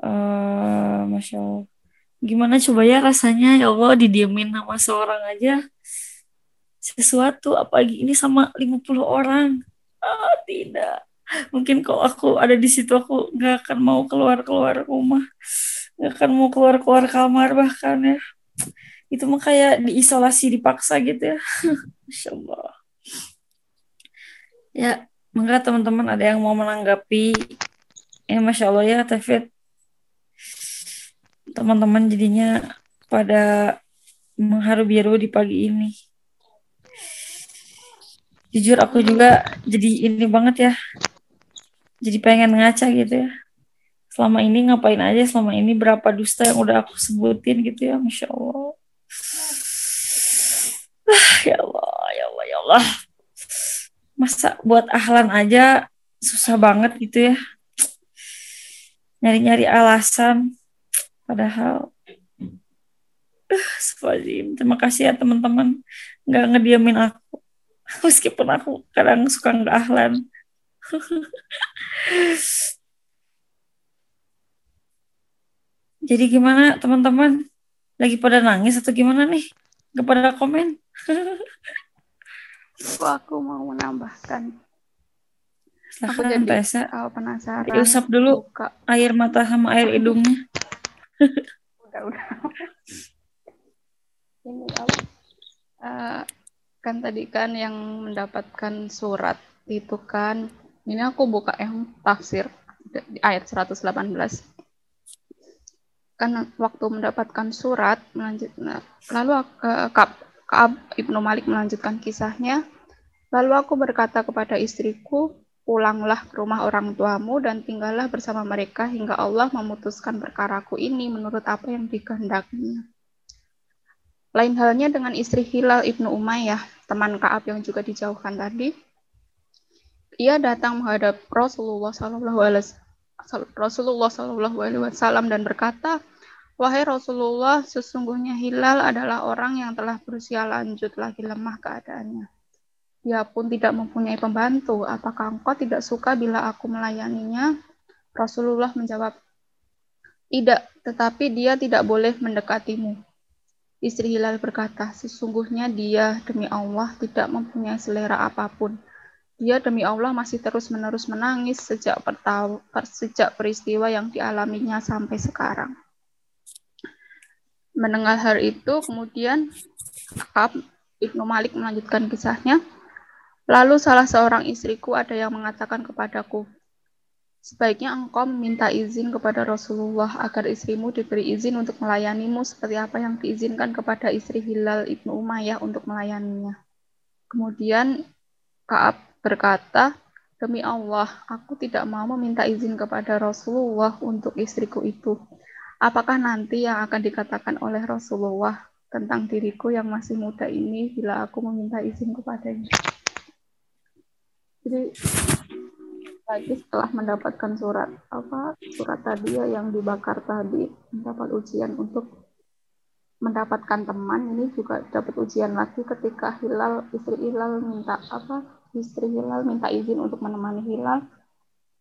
Uh, masya allah. Gimana coba ya rasanya? Ya allah didiemin sama seorang aja. Sesuatu apalagi ini sama 50 orang. Ah tidak. Mungkin kalau aku ada di situ aku nggak akan mau keluar keluar rumah nggak akan mau keluar keluar kamar bahkan ya. Itu mah kayak diisolasi dipaksa gitu ya. Masya Allah. Ya maka teman-teman ada yang mau menanggapi? Ya Masya Allah ya Tefit teman-teman jadinya pada mengharu biru di pagi ini. Jujur aku juga jadi ini banget ya. Jadi pengen ngaca gitu ya selama ini ngapain aja selama ini berapa dusta yang udah aku sebutin gitu ya Masya Allah. Ya Allah ya Allah masa buat ahlan aja susah banget gitu ya. Nyari-nyari alasan padahal uh, terima kasih ya teman-teman. Nggak ngediamin aku. Meskipun aku kadang suka nggak ahlan jadi gimana teman-teman lagi pada nangis atau gimana nih gak pada komen aku mau menambahkan Silahkan, aku jadi Tessa. Uh, penasaran. Diusap dulu buka. air mata sama air hidungnya. udah, udah. Ini apa? Uh, kan tadi kan yang mendapatkan surat itu kan ini aku buka yang tafsir di ayat 118 kan waktu mendapatkan surat melanjut nah, lalu uh, Kab, Kaab Ibnu Malik melanjutkan kisahnya lalu aku berkata kepada istriku pulanglah ke rumah orang tuamu dan tinggallah bersama mereka hingga Allah memutuskan perkaraku ini menurut apa yang dikehendakinya. Lain halnya dengan istri Hilal ibnu Umayyah, teman Kaab yang juga dijauhkan tadi. Ia datang menghadap Rasulullah Sallallahu Alaihi Rasulullah Sallallahu Alaihi Wasallam dan berkata, Wahai Rasulullah, sesungguhnya Hilal adalah orang yang telah berusia lanjut lagi lemah keadaannya dia pun tidak mempunyai pembantu. Apakah engkau tidak suka bila aku melayaninya? Rasulullah menjawab, tidak, tetapi dia tidak boleh mendekatimu. Istri Hilal berkata, sesungguhnya dia demi Allah tidak mempunyai selera apa pun. Dia demi Allah masih terus-menerus menangis sejak, sejak peristiwa yang dialaminya sampai sekarang. Mendengar hal itu, kemudian Ka'ab Ibnu Malik melanjutkan kisahnya. Lalu salah seorang istriku ada yang mengatakan kepadaku, Sebaiknya engkau meminta izin kepada Rasulullah agar istrimu diberi izin untuk melayanimu seperti apa yang diizinkan kepada istri Hilal ibnu Umayyah untuk melayaninya. Kemudian Kaab berkata, Demi Allah, aku tidak mau meminta izin kepada Rasulullah untuk istriku itu. Apakah nanti yang akan dikatakan oleh Rasulullah tentang diriku yang masih muda ini bila aku meminta izin kepadanya? jadi lagi setelah mendapatkan surat apa surat tadi ya yang dibakar tadi mendapat ujian untuk mendapatkan teman ini juga dapat ujian lagi ketika Hilal istri Hilal minta apa istri Hilal minta izin untuk menemani Hilal.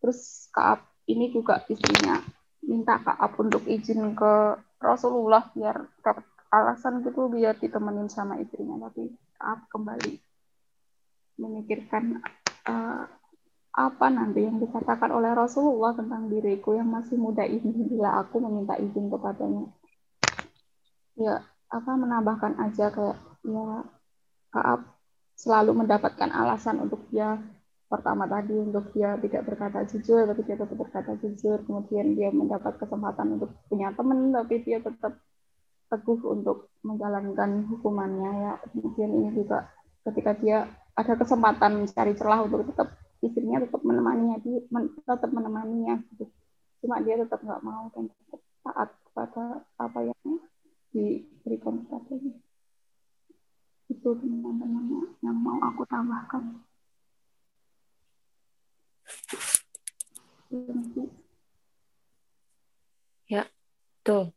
Terus Kaab ini juga istrinya minta Kaab untuk izin ke Rasulullah biar dapat alasan gitu biar ditemenin sama istrinya. Tapi Kaab kembali memikirkan uh, apa nanti yang dikatakan oleh Rasulullah tentang diriku yang masih muda ini. Bila aku meminta izin kepadanya. Ya, apa menambahkan aja kayak ya Kaab selalu mendapatkan alasan untuk dia pertama tadi untuk dia tidak berkata jujur tapi dia tetap berkata jujur. Kemudian dia mendapat kesempatan untuk punya teman tapi dia tetap teguh untuk menjalankan hukumannya ya. Kemudian ini juga ketika dia ada kesempatan mencari celah untuk tetap istrinya tetap menemaninya dia tetap menemaninya gitu. Cuma dia tetap nggak mau dan tetap taat kepada apa yang diberikan kepadanya itu teman-teman yang mau aku tambahkan ya tuh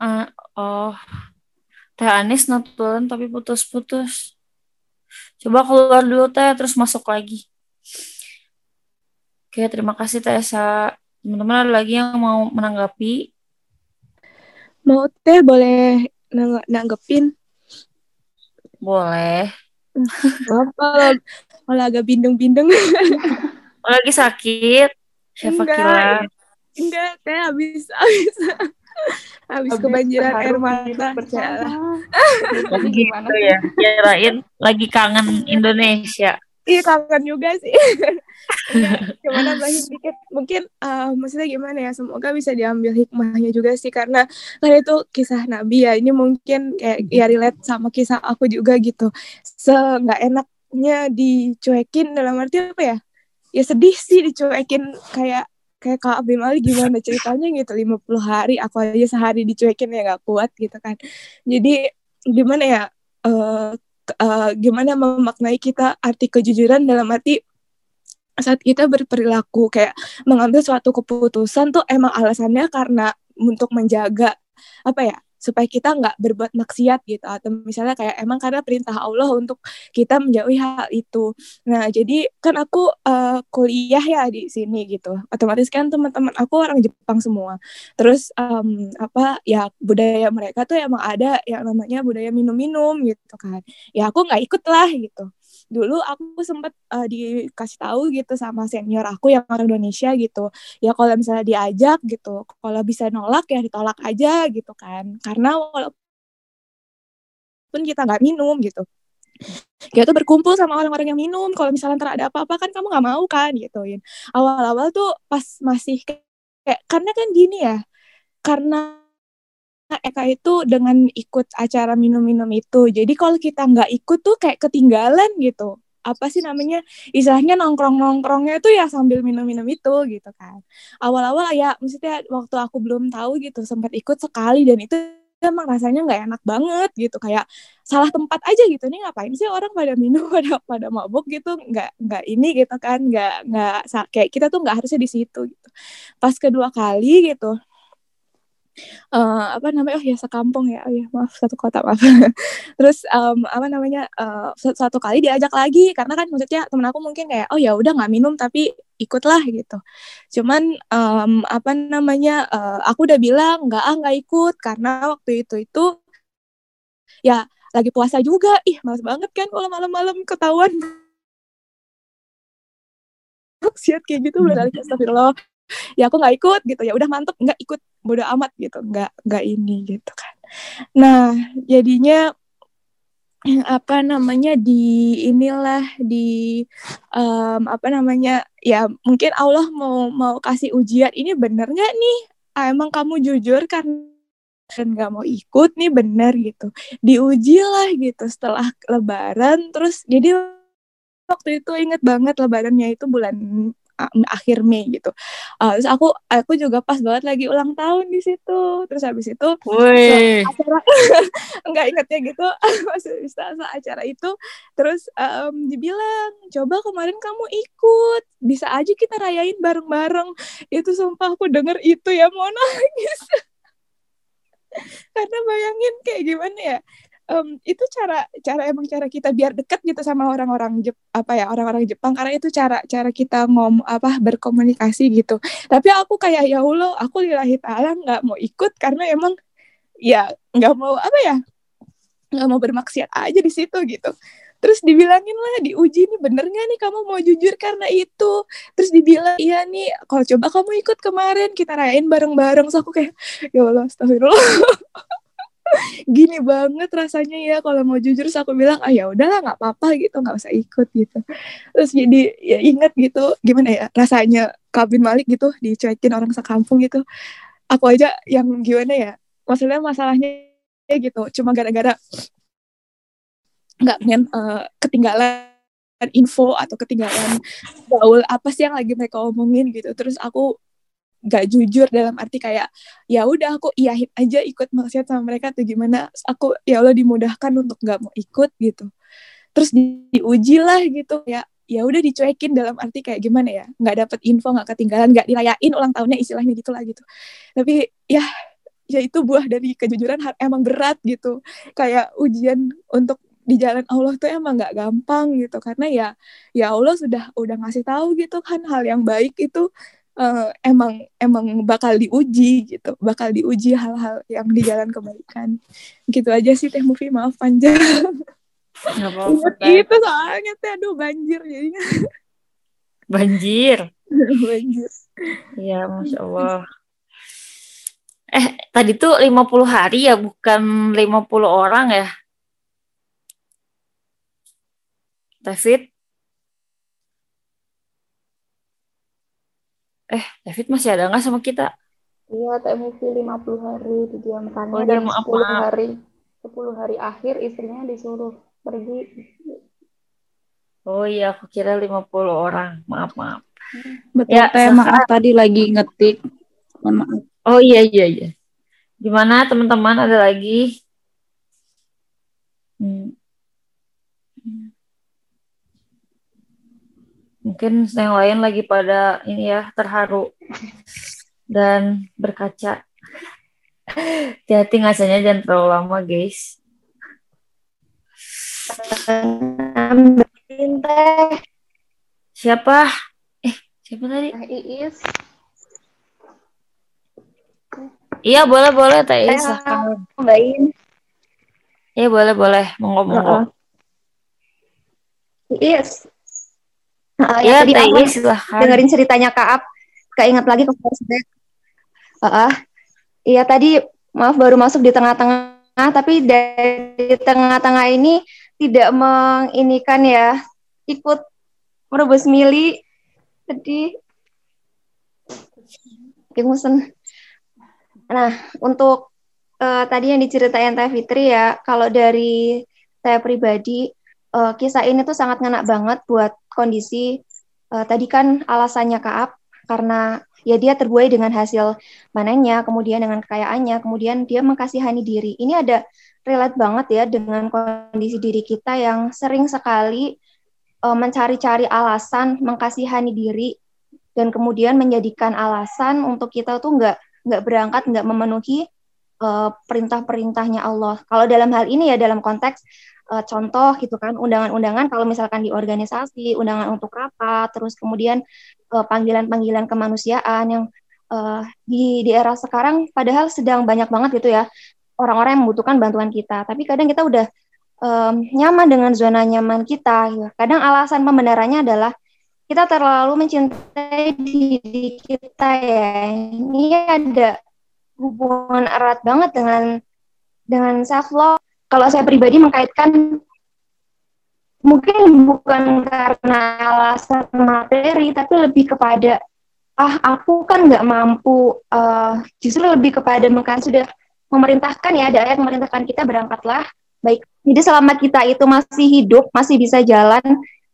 uh, oh Teh Anis nonton tapi putus-putus. Coba keluar dulu Teh, terus masuk lagi. Oke, terima kasih Teh Sa. Teman-teman ada lagi yang mau menanggapi? Mau Teh boleh nang nanggepin? Boleh. Apa kalau agak bindeng-bindeng. lagi sakit? Siapa kira? Enggak, Teh habis habis Habis kebanjiran air mata. Lagi gimana ya? Kirain lagi kangen Indonesia. Iya kangen juga sih. Gimana nambahin dikit. Mungkin uh, maksudnya gimana ya? Semoga bisa diambil hikmahnya juga sih karena kan itu kisah Nabi ya. Ini mungkin kayak ya relate sama kisah aku juga gitu. Se nggak enaknya dicuekin dalam arti apa ya? Ya sedih sih dicuekin kayak kayak Kak Abim Ali gimana ceritanya gitu 50 hari aku aja sehari dicuekin ya nggak kuat gitu kan jadi gimana ya uh, uh, gimana memaknai kita arti kejujuran dalam arti saat kita berperilaku kayak mengambil suatu keputusan tuh emang alasannya karena untuk menjaga apa ya supaya kita nggak berbuat maksiat gitu atau misalnya kayak emang karena perintah Allah untuk kita menjauhi hal itu. Nah jadi kan aku uh, kuliah ya di sini gitu. Otomatis kan teman-teman aku orang Jepang semua. Terus um, apa ya budaya mereka tuh emang ada yang namanya budaya minum-minum gitu kan. Ya aku nggak ikut lah gitu dulu aku sempat uh, dikasih tahu gitu sama senior aku yang orang Indonesia gitu. Ya kalau misalnya diajak gitu kalau bisa nolak ya ditolak aja gitu kan. Karena walaupun kita nggak minum gitu. Kita tuh berkumpul sama orang-orang yang minum. Kalau misalnya ntar ada apa-apa kan kamu nggak mau kan gituin awal-awal tuh pas masih kayak karena kan gini ya karena Eka itu dengan ikut acara minum-minum itu. Jadi kalau kita nggak ikut tuh kayak ketinggalan gitu. Apa sih namanya? Istilahnya nongkrong-nongkrongnya itu ya sambil minum-minum itu gitu kan. Awal-awal ya maksudnya waktu aku belum tahu gitu sempat ikut sekali dan itu emang rasanya nggak enak banget gitu kayak salah tempat aja gitu nih ngapain sih orang pada minum pada pada mabuk gitu nggak nggak ini gitu kan nggak nggak kayak kita tuh nggak harusnya di situ gitu pas kedua kali gitu uh, apa namanya? Oh ya sekampung ya. Oh ya maaf satu kota maaf. Terus um, apa namanya? Uh, satu kali diajak lagi karena kan maksudnya temen aku mungkin kayak oh ya udah nggak minum tapi ikutlah gitu. Cuman um, apa namanya? Uh, aku udah bilang nggak ah nggak ikut karena waktu itu itu ya lagi puasa juga. Ih males banget kan kalau malam-malam ketahuan. Maksiat kayak gitu udah kali astagfirullah ya aku nggak ikut gitu. Ya udah mantep. Nggak ikut. Bodoh amat gitu. Nggak nggak ini gitu kan. Nah jadinya apa namanya di inilah di um, apa namanya ya mungkin Allah mau mau kasih ujian. Ini bener nggak nih? Ah, emang kamu jujur kan? Dan nggak mau ikut nih bener gitu. Diuji lah gitu. Setelah lebaran terus jadi waktu itu inget banget lebarannya itu bulan akhir Mei gitu. Uh, terus aku aku juga pas banget lagi ulang tahun di situ. Terus habis itu acara enggak ingetnya gitu masih bisa acara itu terus um, dibilang coba kemarin kamu ikut bisa aja kita rayain bareng-bareng. Itu sumpah aku denger itu ya mau nangis. Karena bayangin kayak gimana ya um, itu cara cara emang cara kita biar dekat gitu sama orang-orang Jep, apa ya orang-orang Jepang. Karena itu cara cara kita ngom apa berkomunikasi gitu. Tapi aku kayak ya Allah aku lillahi taala nggak mau ikut karena emang ya nggak mau apa ya nggak mau bermaksiat aja di situ gitu. Terus dibilangin lah diuji nih bener gak nih kamu mau jujur karena itu? Terus dibilang iya nih kalau coba kamu ikut kemarin kita rayain bareng-bareng. So aku kayak ya Allah astagfirullah gini banget rasanya ya kalau mau jujur aku bilang ah ya udahlah nggak apa-apa gitu nggak usah ikut gitu. Terus jadi ya inget gitu gimana ya rasanya kabin Malik gitu dicuekin orang sekampung gitu. Aku aja yang gimana ya maksudnya masalahnya gitu cuma gara-gara nggak pengen uh, ketinggalan info atau ketinggalan gaul apa sih yang lagi mereka omongin gitu. Terus aku gak jujur dalam arti kayak ya udah aku iyahin aja ikut maksiat sama mereka tuh gimana aku ya Allah dimudahkan untuk gak mau ikut gitu. Terus di, diuji lah gitu ya ya udah dicuekin dalam arti kayak gimana ya nggak dapet info nggak ketinggalan nggak dirayain ulang tahunnya istilahnya gitulah gitu. Tapi ya ya itu buah dari kejujuran emang berat gitu. Kayak ujian untuk di jalan Allah tuh emang nggak gampang gitu karena ya ya Allah sudah udah ngasih tahu gitu kan hal yang baik itu uh, emang emang bakal diuji gitu. Bakal diuji hal-hal yang di jalan kebaikan. Gitu aja sih teh movie maaf panjang itu soalnya teh. Aduh banjir jadinya. Banjir? Banjir. Iya masya allah. Eh tadi tuh 50 hari ya bukan 50 orang ya? David Eh, David masih ada nggak sama kita? Iya, movie 50 hari didiamkannya oh, dan maaf, 10 maaf. hari 10 hari akhir istrinya disuruh pergi. Oh iya, aku kira 50 orang. Maaf, maaf. Betul, ya, teh maaf tadi lagi ngetik. Maaf. Oh iya, iya, iya. Gimana teman-teman ada lagi? Hmm. Mungkin yang lain lagi pada ini ya terharu dan berkaca. Hati-hati ngacanya jangan terlalu lama guys. Siapa? Eh, siapa tadi? Iis. Iya boleh boleh Teh Is. Mbak In. Iya boleh boleh monggo monggo. Iis. Uh, Iya tadi silahkan. dengerin ceritanya Kaap, keinget lagi ke flashback. Uh, iya tadi maaf baru masuk di tengah-tengah, tapi dari tengah-tengah ini tidak menginikan ya, ikut merebus mili. Jadi, Musen. Nah, untuk uh, tadi yang diceritain Teh Fitri ya, kalau dari saya pribadi, uh, kisah ini tuh sangat ngena banget buat kondisi uh, tadi kan alasannya Kaap karena ya dia terbuai dengan hasil panennya, kemudian dengan kekayaannya, kemudian dia mengkasihani diri. Ini ada relate banget ya dengan kondisi diri kita yang sering sekali uh, mencari-cari alasan mengkasihani diri dan kemudian menjadikan alasan untuk kita tuh nggak nggak berangkat, nggak memenuhi uh, perintah-perintahnya Allah. Kalau dalam hal ini ya dalam konteks uh, contoh gitu kan undangan-undangan kalau misalkan di organisasi, undangan untuk rapat, terus kemudian uh, panggilan-panggilan kemanusiaan yang uh, di di era sekarang padahal sedang banyak banget gitu ya orang-orang yang membutuhkan bantuan kita. Tapi kadang kita udah um, nyaman dengan zona nyaman kita. Gitu. Kadang alasan pembenarannya adalah kita terlalu mencintai diri kita ya. Ini ada hubungan erat banget dengan dengan self love. Kalau saya pribadi mengkaitkan mungkin bukan karena alasan materi, tapi lebih kepada ah aku kan nggak mampu. Uh, justru lebih kepada mungkin sudah memerintahkan ya ada ayat memerintahkan kita berangkatlah baik. Jadi selama kita itu masih hidup, masih bisa jalan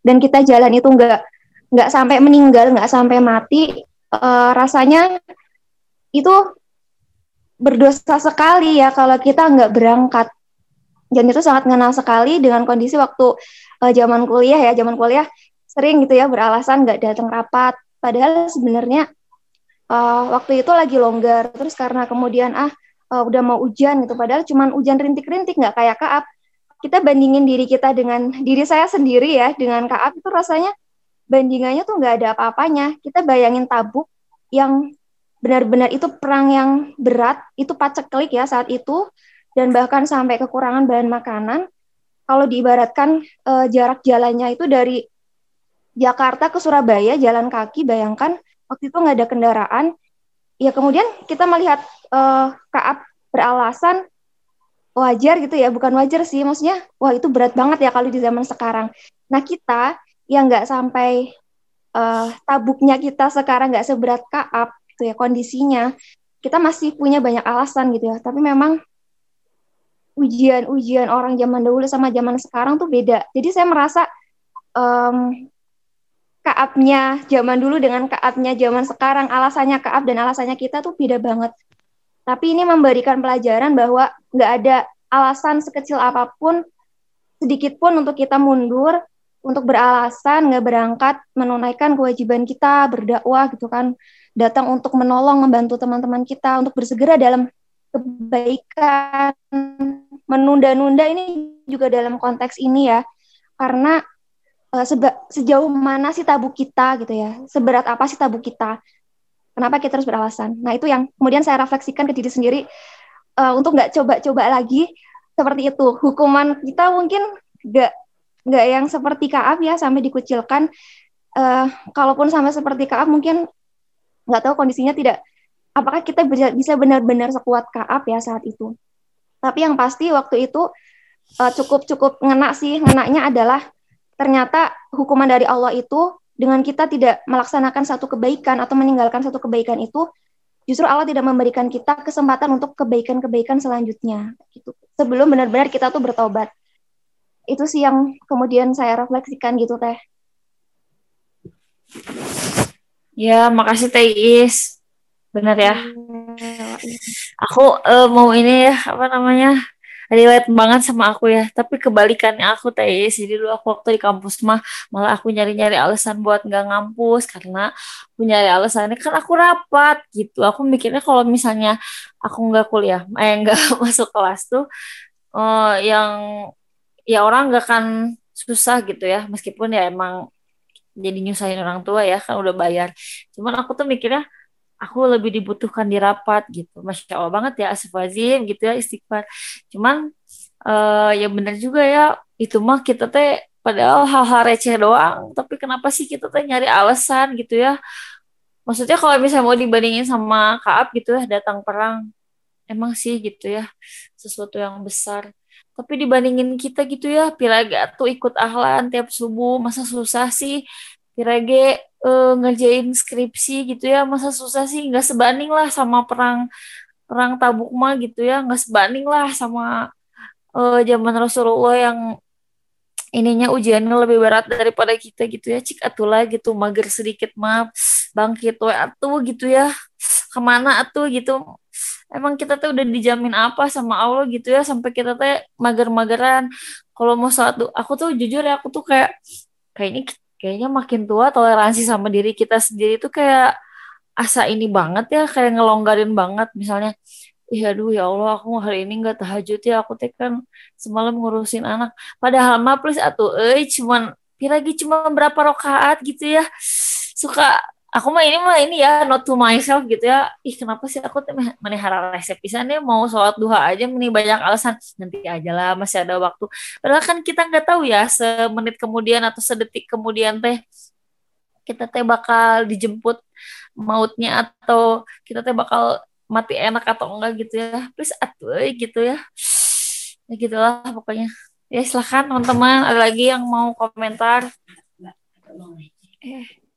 dan kita jalan itu nggak nggak sampai meninggal, nggak sampai mati, uh, rasanya itu berdosa sekali ya kalau kita nggak berangkat. Dan itu sangat mengenal sekali dengan kondisi waktu uh, zaman kuliah ya, zaman kuliah sering gitu ya beralasan nggak datang rapat. Padahal sebenarnya uh, waktu itu lagi longgar, terus karena kemudian ah uh, udah mau hujan gitu, padahal cuman hujan rintik-rintik nggak kayak kaap. Kita bandingin diri kita dengan diri saya sendiri ya, dengan kaap itu rasanya bandingannya tuh nggak ada apa-apanya. Kita bayangin tabuk yang benar-benar itu perang yang berat, itu paceklik ya saat itu, dan bahkan sampai kekurangan bahan makanan. Kalau diibaratkan uh, jarak jalannya itu dari Jakarta ke Surabaya jalan kaki, bayangkan waktu itu nggak ada kendaraan. Ya kemudian kita melihat uh, Kaab beralasan wajar gitu ya, bukan wajar sih, maksudnya wah itu berat banget ya kalau di zaman sekarang. Nah kita yang nggak sampai uh, tabuknya kita sekarang nggak seberat Kaab gitu ya kondisinya kita masih punya banyak alasan gitu ya tapi memang ujian-ujian orang zaman dahulu sama zaman sekarang tuh beda. Jadi saya merasa um, kaabnya zaman dulu dengan kaabnya zaman sekarang alasannya kaab dan alasannya kita tuh beda banget. Tapi ini memberikan pelajaran bahwa nggak ada alasan sekecil apa pun sedikit pun untuk kita mundur untuk beralasan nggak berangkat menunaikan kewajiban kita berdakwah gitu kan datang untuk menolong membantu teman-teman kita untuk bersegera dalam kebaikan menunda-nunda ini juga dalam konteks ini ya karena uh, seba, sejauh mana sih tabu kita gitu ya seberat apa sih tabu kita kenapa kita harus beralasan nah itu yang kemudian saya refleksikan ke diri sendiri uh, untuk nggak coba-coba lagi seperti itu hukuman kita mungkin nggak nggak yang seperti Kaab ya sampai dikucilkan. Uh, kalaupun sampai seperti Kaab mungkin nggak tahu kondisinya tidak. Apakah kita bisa benar-benar sekuat Kaab ya saat itu? Tapi yang pasti waktu itu uh, cukup cukup ngena sih. Ngenaknya adalah ternyata hukuman dari Allah itu dengan kita tidak melaksanakan satu kebaikan atau meninggalkan satu kebaikan itu justru Allah tidak memberikan kita kesempatan untuk kebaikan-kebaikan selanjutnya gitu. Sebelum benar-benar kita tuh bertobat itu sih yang kemudian saya refleksikan gitu teh. Ya, makasih Teh Is. Benar ya. Aku uh, mau ini ya, apa namanya? relate banget sama aku ya. Tapi kebalikannya aku teh jadi dulu aku waktu di kampus mah malah aku nyari-nyari alasan buat nggak ngampus. Karena aku nyari alasannya kan aku rapat gitu. Aku mikirnya kalau misalnya aku nggak kuliah eh nggak masuk kelas tuh uh, yang ya orang nggak akan susah gitu ya. Meskipun ya emang jadi nyusahin orang tua ya kan udah bayar. Cuman aku tuh mikirnya aku lebih dibutuhkan di rapat gitu. Masya allah banget ya asfazim gitu ya istighfar. Cuman uh, ya bener juga ya itu mah kita teh padahal hal-hal receh doang tapi kenapa sih kita teh nyari alasan gitu ya? Maksudnya kalau misalnya mau dibandingin sama Kaab gitu ya datang perang emang sih gitu ya sesuatu yang besar. Tapi dibandingin kita gitu ya Piraga tuh ikut ahlan tiap subuh masa susah sih Pirage uh, ngerjain skripsi gitu ya. Masa susah sih nggak sebanding lah sama perang perang tabuk mah gitu ya. Nggak sebanding lah sama uh, zaman Rasulullah yang ininya ujiannya lebih berat daripada kita gitu ya. Cik atulah gitu mager sedikit maaf bangkit we atuh gitu ya. Ke mana atuh gitu. Emang kita tuh udah dijamin apa sama Allah gitu ya. Sampai kita tuh mager-mageran. Kalau mau saat aku tuh jujur ya aku tuh kayak kayaknya kayaknya makin tua toleransi sama diri kita sendiri itu kayak asa ini banget ya kayak ngelonggarin banget. Misalnya Iya aduh ya Allah aku hari ini nggak tahajud ya aku teh kan semalam ngurusin anak. Padahal mah plus atau eh cuman lagi cuma berapa rokaat gitu ya suka aku mah ini mah ini ya not to myself gitu ya ih kenapa sih aku menihara resep pisan ya mau sholat duha aja ini banyak alasan nanti aja lah masih ada waktu padahal kan kita nggak tahu ya semenit kemudian atau sedetik kemudian teh kita teh bakal dijemput mautnya atau kita teh bakal mati enak atau enggak gitu ya please atuh gitu ya ya gitulah pokoknya ya silahkan teman-teman ada lagi yang mau komentar eh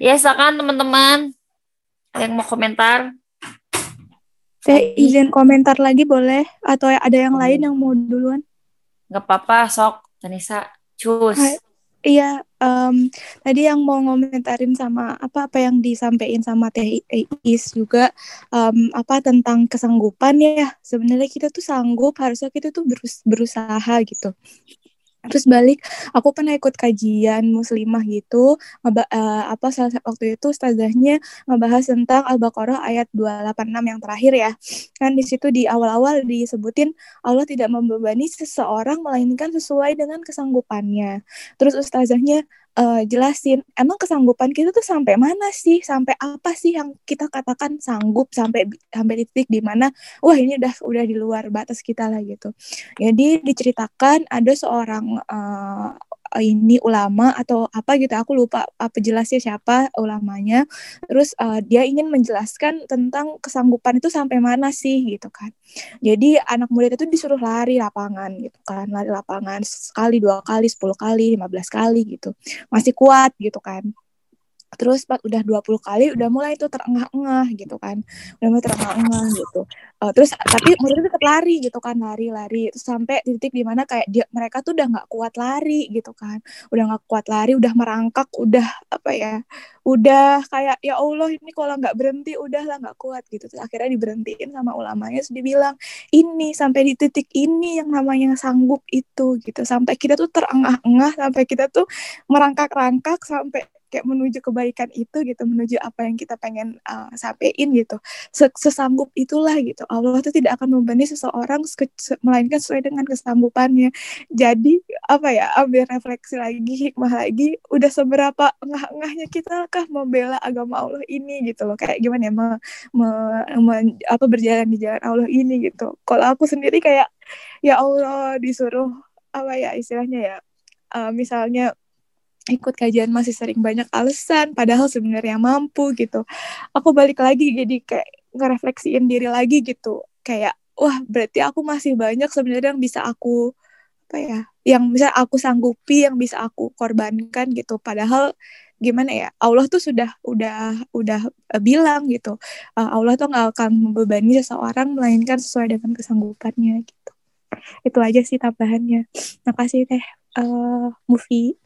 Ya, silakan teman-teman. yang mau komentar? Teh izin komentar lagi boleh? Atau ada yang lain yang mau duluan? Gak apa-apa, sok. Tanisa, cus. Hai. Iya, um, tadi yang mau ngomentarin sama apa apa yang disampaikan sama Teh Is juga um, apa tentang kesanggupan ya. Sebenarnya kita tuh sanggup, harusnya kita tuh berus berusaha gitu terus balik aku pernah ikut kajian muslimah gitu uh, apa salah waktu itu ustazahnya ngebahas tentang al-baqarah ayat 286 yang terakhir ya. Kan di situ di awal-awal disebutin Allah tidak membebani seseorang melainkan sesuai dengan kesanggupannya. Terus ustazahnya uh, jelasin emang kesanggupan kita tuh sampai mana sih? Sampai apa sih yang kita katakan sanggup sampai sampai titik di mana wah ini udah udah di luar batas kita lah gitu. Jadi diceritakan ada seorang uh, ini ulama atau apa gitu aku lupa apa jelasnya siapa ulamanya. Terus uh, dia ingin menjelaskan tentang kesanggupan itu sampai mana sih gitu kan. Jadi anak muda itu disuruh lari lapangan gitu kan lari lapangan sekali dua kali sepuluh kali lima belas kali gitu. Masih kuat gitu kan terus pas udah 20 kali udah mulai tuh terengah-engah gitu kan. Udah mulai terengah-engah gitu. Uh, terus tapi muridnya tetap lari gitu kan lari-lari. Terus sampai titik di mana kayak dia mereka tuh udah nggak kuat lari gitu kan. Udah nggak kuat lari udah merangkak udah apa ya udah kayak ya Allah ini kalau nggak berhenti udahlah nggak kuat gitu. Terus akhirnya diberhentiin sama ulamanya terus dibilang ini sampai di titik ini yang namanya sanggup itu gitu. Sampai kita tuh terengah-engah sampai kita tuh merangkak-rangkak sampai kayak menuju kebaikan itu gitu menuju apa yang kita pengen uh, sampaikan gitu. Sesanggup itulah gitu. Allah itu tidak akan membebani seseorang melainkan sesuai dengan kesanggupannya. Jadi apa ya ambil refleksi lagi hikmah lagi udah seberapa engah-engahnya kita kah membela agama Allah ini gitu loh. Kayak gimana ya apa berjalan di jalan Allah ini gitu. Kalau aku sendiri kayak ya Allah disuruh apa ya istilahnya ya uh, misalnya ikut kajian masih sering banyak alasan padahal sebenarnya mampu gitu. Aku balik lagi jadi kayak ngerefleksiin diri lagi gitu. Kayak wah berarti aku masih banyak sebenarnya yang bisa aku apa ya yang bisa aku sanggupi yang bisa aku korbankan gitu. Padahal gimana ya Allah tuh sudah udah udah uh, bilang gitu. Uh, Allah tuh nggak akan membebani seseorang melainkan sesuai dengan kesanggupannya gitu. Itu aja sih tambahannya. Makasih teh uh, movie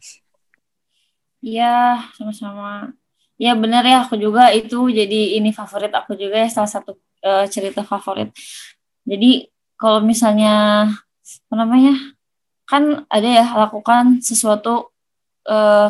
Iya, sama-sama. Ya benar ya, aku juga itu jadi ini favorit aku juga ya salah satu uh, cerita favorit. Jadi kalau misalnya apa namanya kan ada ya lakukan sesuatu uh,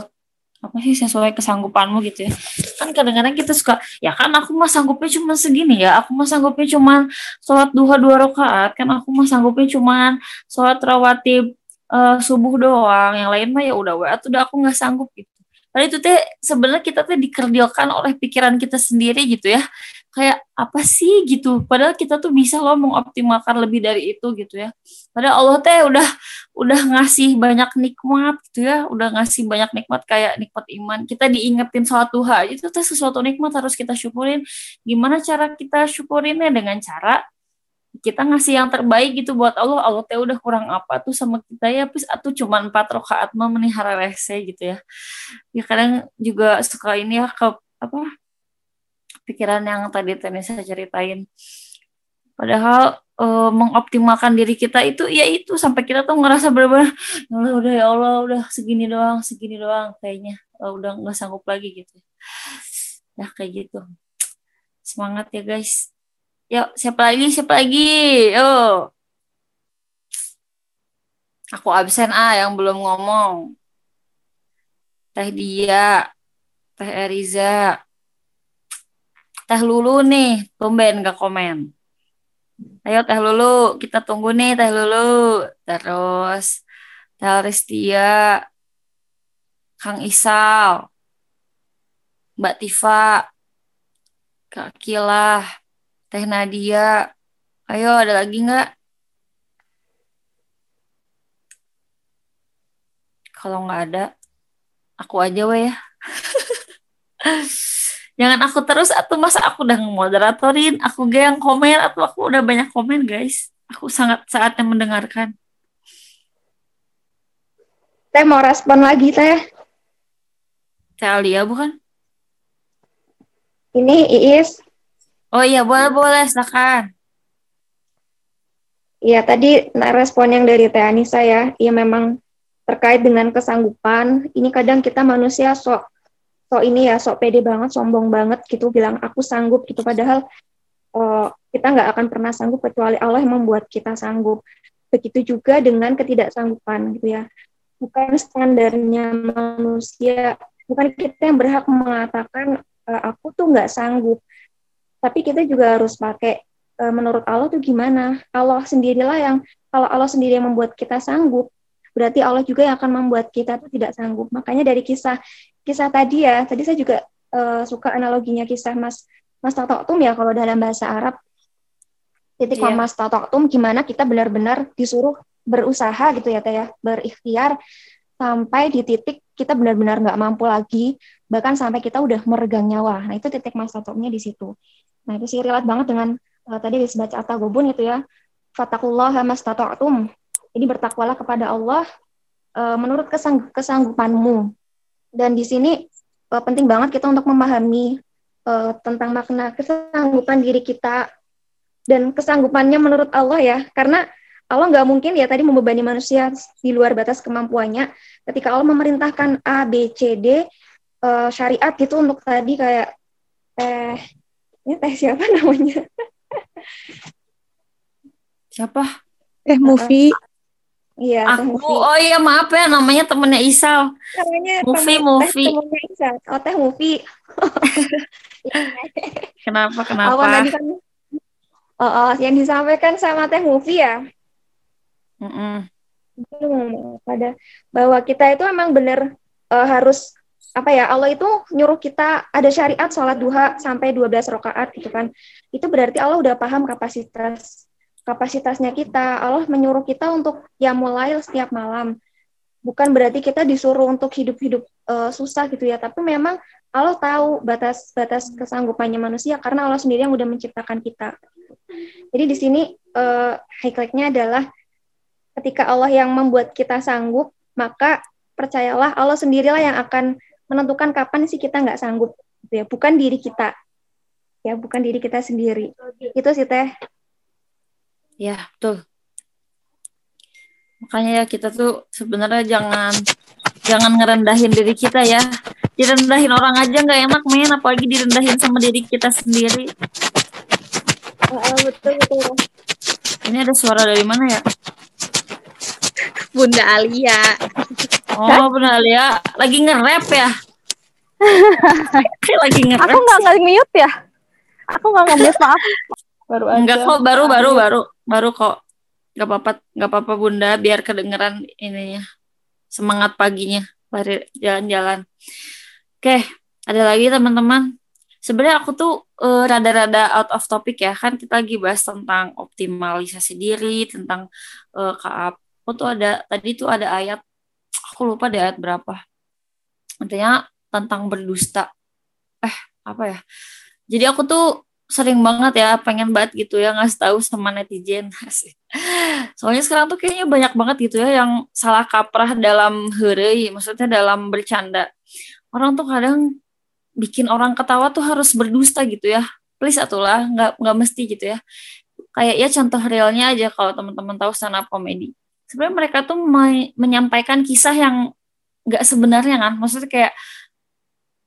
apa sih sesuai kesanggupanmu gitu ya kan kadang-kadang kita suka ya kan aku mah sanggupnya cuma segini ya aku mah sanggupnya cuma sholat duha dua rakaat kan aku mah sanggupnya cuma sholat rawatib uh, subuh doang yang lain mah ya udah wa udah aku nggak sanggup gitu Padahal itu teh sebenarnya kita teh dikerdilkan oleh pikiran kita sendiri gitu ya. Kayak apa sih gitu. Padahal kita tuh bisa loh mengoptimalkan lebih dari itu gitu ya. Padahal Allah teh udah udah ngasih banyak nikmat gitu ya. Udah ngasih banyak nikmat kayak nikmat iman. Kita diingetin sholat duha. Itu teh sesuatu nikmat harus kita syukurin. Gimana cara kita syukurinnya? Dengan cara kita ngasih yang terbaik gitu buat Allah. Allah teh udah kurang apa tuh sama kita ya plus atau cuma empat rakaat mah menihara rese gitu ya. Ya kadang juga suka ini ya ke apa pikiran yang tadi saya ceritain. Padahal e, mengoptimalkan diri kita itu ya itu sampai kita tuh ngerasa benar-benar ya udah ya Allah udah segini doang segini doang kayaknya. Oh, udah nggak sanggup lagi gitu. Ya kayak gitu. Semangat ya guys Yuk, siapa lagi? Siapa lagi? Yuk. Aku absen ah yang belum ngomong. Teh Dia, Teh Eriza, Teh Lulu nih, tumben gak komen. Ayo Teh Lulu, kita tunggu nih Teh Lulu. Terus Teh Ristia, Kang Isal, Mbak Tifa, Kak Kilah, Teh Nadia. Ayo, ada lagi nggak? Kalau nggak ada, aku aja weh ya. Jangan aku terus atau masa aku udah ngemoderatorin, aku gak yang komen atau aku udah banyak komen guys. Aku sangat saatnya mendengarkan. Teh mau respon lagi teh. Teh Alia bukan? Ini Iis. Oh iya, boleh boleh silakan. Iya, tadi respon yang dari Teh Anissa ya, iya memang terkait dengan kesanggupan, ini kadang kita manusia sok sok ini ya, sok pede banget, sombong banget gitu bilang aku sanggup gitu padahal uh, kita nggak akan pernah sanggup kecuali Allah yang membuat kita sanggup. Begitu juga dengan ketidaksanggupan gitu ya. Bukan standarnya manusia, bukan kita yang berhak mengatakan uh, aku tuh nggak sanggup tapi kita juga harus pakai uh, menurut Allah tuh gimana? Allah sendirilah yang kalau Allah sendiri yang membuat kita sanggup berarti Allah juga yang akan membuat kita tuh tidak sanggup. Makanya dari kisah kisah tadi ya tadi saya juga uh, suka analoginya kisah Mas Mas Tatoktum ya kalau dalam bahasa Arab. Titik yeah. Mas Tatoktum gimana kita benar-benar disuruh berusaha gitu ya ya berikhtiar sampai di titik kita benar-benar nggak mampu lagi bahkan sampai kita udah meregang nyawa. Nah itu titik Mas Tatoktumnya di situ Nah, itu sih relate banget dengan uh, tadi disebut Atta Gobun itu ya. Fatakullah mastata'tum. Ini bertakwalah kepada Allah uh, menurut kesang kesanggupanmu. Dan di sini uh, penting banget kita untuk memahami uh, tentang makna kesanggupan diri kita dan kesanggupannya menurut Allah ya. Karena Allah nggak mungkin ya tadi membebani manusia di luar batas kemampuannya. Ketika Allah memerintahkan A, B, C, D uh, syariat gitu untuk tadi kayak eh ini teh siapa namanya siapa teh movie Iya, aku oh iya maaf ya namanya temennya Isal. Namanya movie movie. Temennya Isal. Oh teh movie. kenapa kenapa? Oh, tadi kan, oh, oh, yang disampaikan sama teh movie ya. Mm -mm. Hmm, pada bahwa kita itu emang benar uh, harus apa ya Allah itu nyuruh kita ada syariat sholat duha sampai 12 rakaat gitu kan. Itu berarti Allah udah paham kapasitas kapasitasnya kita. Allah menyuruh kita untuk ya mulai setiap malam. Bukan berarti kita disuruh untuk hidup-hidup uh, susah gitu ya tapi memang Allah tahu batas-batas kesanggupannya manusia karena Allah sendiri yang udah menciptakan kita. Jadi di sini uh, highlightnya adalah ketika Allah yang membuat kita sanggup maka percayalah Allah sendirilah yang akan menentukan kapan sih kita nggak sanggup gitu ya. Bukan diri kita. Ya bukan diri kita sendiri. Itu sih teh. Ya betul. Makanya ya kita tuh sebenarnya jangan jangan ngerendahin diri kita ya. Direndahin orang aja nggak enak men. Apalagi direndahin sama diri kita sendiri. Oh, betul betul. ini ada suara dari mana ya Bunda Alia. oh benar ya lagi nge-rap ya lagi nge-rap Aku nggak nggak mute ya. Aku nggak nge-mute maaf. Baru Enggak aja. kok, baru baru baru baru kok. Gak apa-apa, gak apa-apa Bunda, biar kedengeran ininya. Semangat paginya, lari jalan-jalan. Oke, ada lagi teman-teman. Sebenarnya aku tuh eh, rada-rada out of topic ya, kan kita lagi bahas tentang optimalisasi diri, tentang Kak Aku tuh ada tadi tuh ada ayat, aku lupa deh ayat berapa. Intinya tentang berdusta. Eh, apa ya? Jadi aku tuh sering banget ya pengen banget gitu ya ngasih tahu sama netizen soalnya sekarang tuh kayaknya banyak banget gitu ya yang salah kaprah dalam herei maksudnya dalam bercanda orang tuh kadang bikin orang ketawa tuh harus berdusta gitu ya please atulah nggak nggak mesti gitu ya kayak ya contoh realnya aja kalau teman-teman tahu stand up comedy sebenarnya mereka tuh me- menyampaikan kisah yang nggak sebenarnya kan. Maksudnya kayak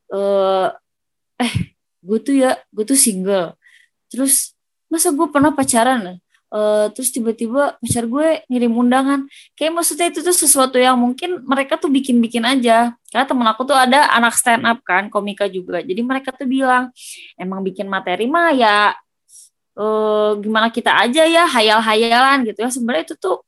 eh eh gue tuh ya gue tuh single. Terus masa gue pernah pacaran Eh, terus tiba-tiba pacar gue ngirim undangan. Kayak maksudnya itu tuh sesuatu yang mungkin mereka tuh bikin-bikin aja. Karena temen aku tuh ada anak stand up kan komika juga. Jadi mereka tuh bilang emang bikin materi mah ya eh, gimana kita aja ya hayal-hayalan gitu ya. Sebenarnya itu tuh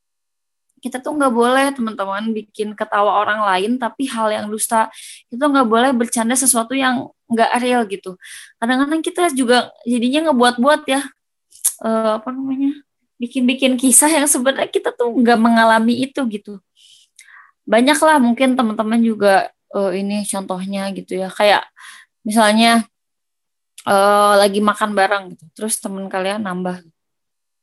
kita tuh nggak boleh teman-teman bikin ketawa orang lain tapi hal yang dusta itu nggak boleh bercanda sesuatu yang nggak real gitu. Kadang-kadang kita juga jadinya ngebuat-buat ya eh, apa namanya bikin-bikin kisah yang sebenarnya kita tuh nggak mengalami itu gitu. Banyak lah mungkin teman-teman juga eh, ini contohnya gitu ya kayak misalnya eh, lagi makan bareng gitu terus teman kalian nambah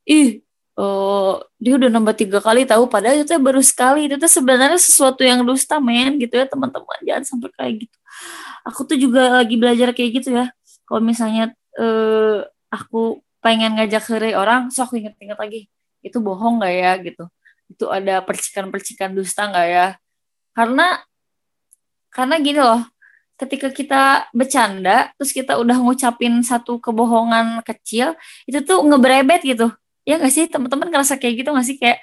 ih eh, dia udah nambah tiga kali tahu? Padahal itu baru sekali. Itu tuh sebenarnya sesuatu yang dusta men gitu ya teman-teman. Jangan sampai kayak gitu. Aku tuh juga lagi belajar kayak gitu ya. Kalau misalnya eh, aku pengen ngajak hari orang so aku inget-inget lagi. Itu bohong nggak ya gitu. Itu ada percikan-percikan dusta nggak ya? Karena karena gini loh. Ketika kita bercanda terus kita udah ngucapin satu kebohongan kecil itu tuh ngebrebet gitu ya nggak sih? Teman-teman ngerasa kayak gitu nggak sih? Kayak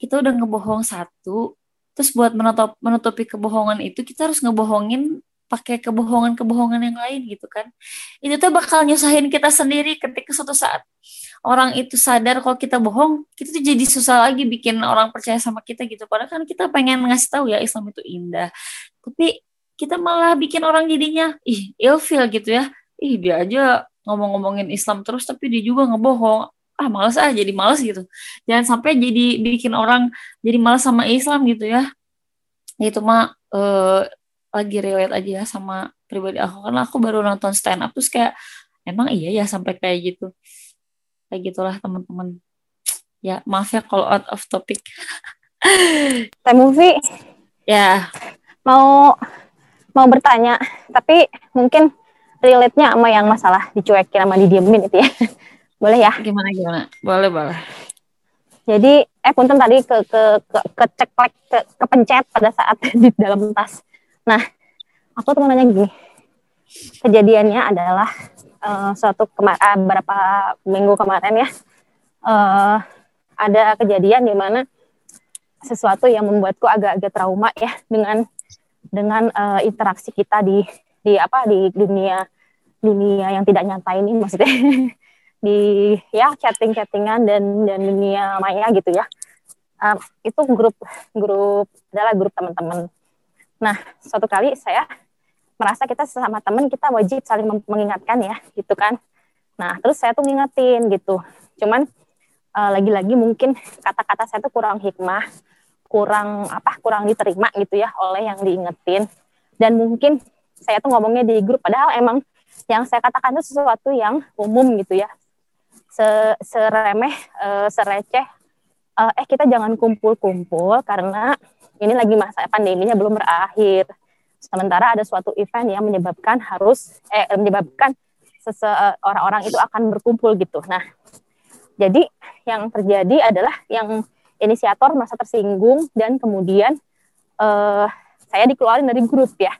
kita udah ngebohong satu terus buat menutup menutupi kebohongan itu kita harus ngebohongin pakai kebohongan-kebohongan yang lain gitu kan. Itu tuh bakal nyusahin kita sendiri ketika suatu saat orang itu sadar kalau kita bohong kita tuh jadi susah lagi bikin orang percaya sama kita gitu. Padahal kan kita pengen ngasih tahu ya Islam itu indah. Tapi kita malah bikin orang jadinya ih ilfil gitu ya. Ih dia aja ngomong-ngomongin Islam terus tapi dia juga ngebohong ah males ah jadi males gitu. Jangan sampai jadi bikin orang jadi males sama Islam gitu ya. Itu mah eh, lagi relate aja ya sama pribadi aku. Karena aku baru nonton stand up terus kayak emang iya ya sampai kayak gitu? Kayak gitulah teman-teman. Ya maaf ya kalau out of topic. Teh movie ya. Mau mau bertanya, tapi mungkin relate-nya sama yang masalah dicuekin sama didiemin itu ya. Boleh ya? gimana gimana boleh boleh Jadi eh punten tadi ke ke ke keceklek ke kepencet pada saat di dalam tas. Nah, aku tuh mau nanya gini. Kejadiannya adalah eh, suatu kemarin beberapa minggu kemarin ya. eh ada kejadian di mana sesuatu yang membuatku agak-agak trauma ya dengan dengan eh, interaksi kita di di apa di dunia dunia yang tidak nyata ini maksudnya di ya chatting chattingan dan dan dunia maya gitu ya. Um, itu grup grup adalah grup teman-teman. Nah suatu kali saya merasa kita sesama teman kita wajib saling mengingatkan ya gitu kan. Nah terus saya tuh ngingetin gitu. Cuman eh, lagi-lagi mungkin kata-kata saya tuh kurang hikmah kurang apa kurang diterima gitu ya oleh yang diingetin. Dan mungkin saya tuh ngomongnya di grup padahal emang yang saya katakan itu sesuatu yang umum gitu ya se seremeh eh, sereceh eh, eh kita jangan kumpul-kumpul karena ini lagi masa pandeminya belum berakhir. Sementara ada suatu event yang menyebabkan harus eh menyebabkan sese- orang-orang itu akan berkumpul gitu. Nah jadi yang terjadi adalah yang inisiator merasa tersinggung dan kemudian eh saya dikeluarin dari grup ya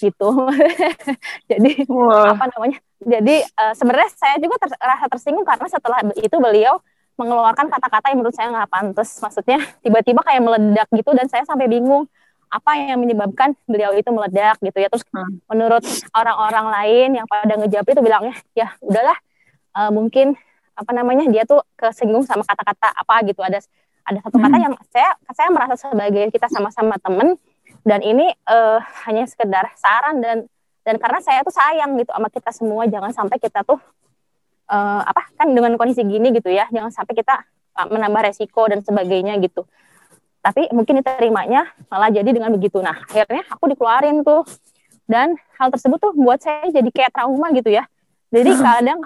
gitu. jadi Wah. apa namanya? Jadi uh, sebenarnya saya juga ter rasa tersinggung karena setelah itu beliau mengeluarkan kata-kata yang menurut saya nggak pantas. Maksudnya tiba-tiba kayak meledak gitu dan saya sampai bingung apa yang menyebabkan beliau itu meledak gitu ya. Terus Hmm. menurut orang-orang lain yang pada ngejawab itu bilangnya ya udahlah uh, mungkin apa namanya dia tuh kesinggung sama kata-kata apa gitu ada ada satu kata Hmm. yang saya saya merasa sebagai kita sama-sama temen dan ini uh, hanya sekedar saran dan dan karena saya tuh sayang gitu sama kita semua. Jangan sampai kita tuh uh, apa kan dengan kondisi gini gitu ya jangan sampai kita uh, menambah resiko dan sebagainya gitu. Tapi mungkin diterimanya malah jadi dengan begitu. Nah akhirnya aku dikeluarin tuh. Dan hal tersebut tuh buat saya jadi kayak trauma gitu ya. Jadi kadang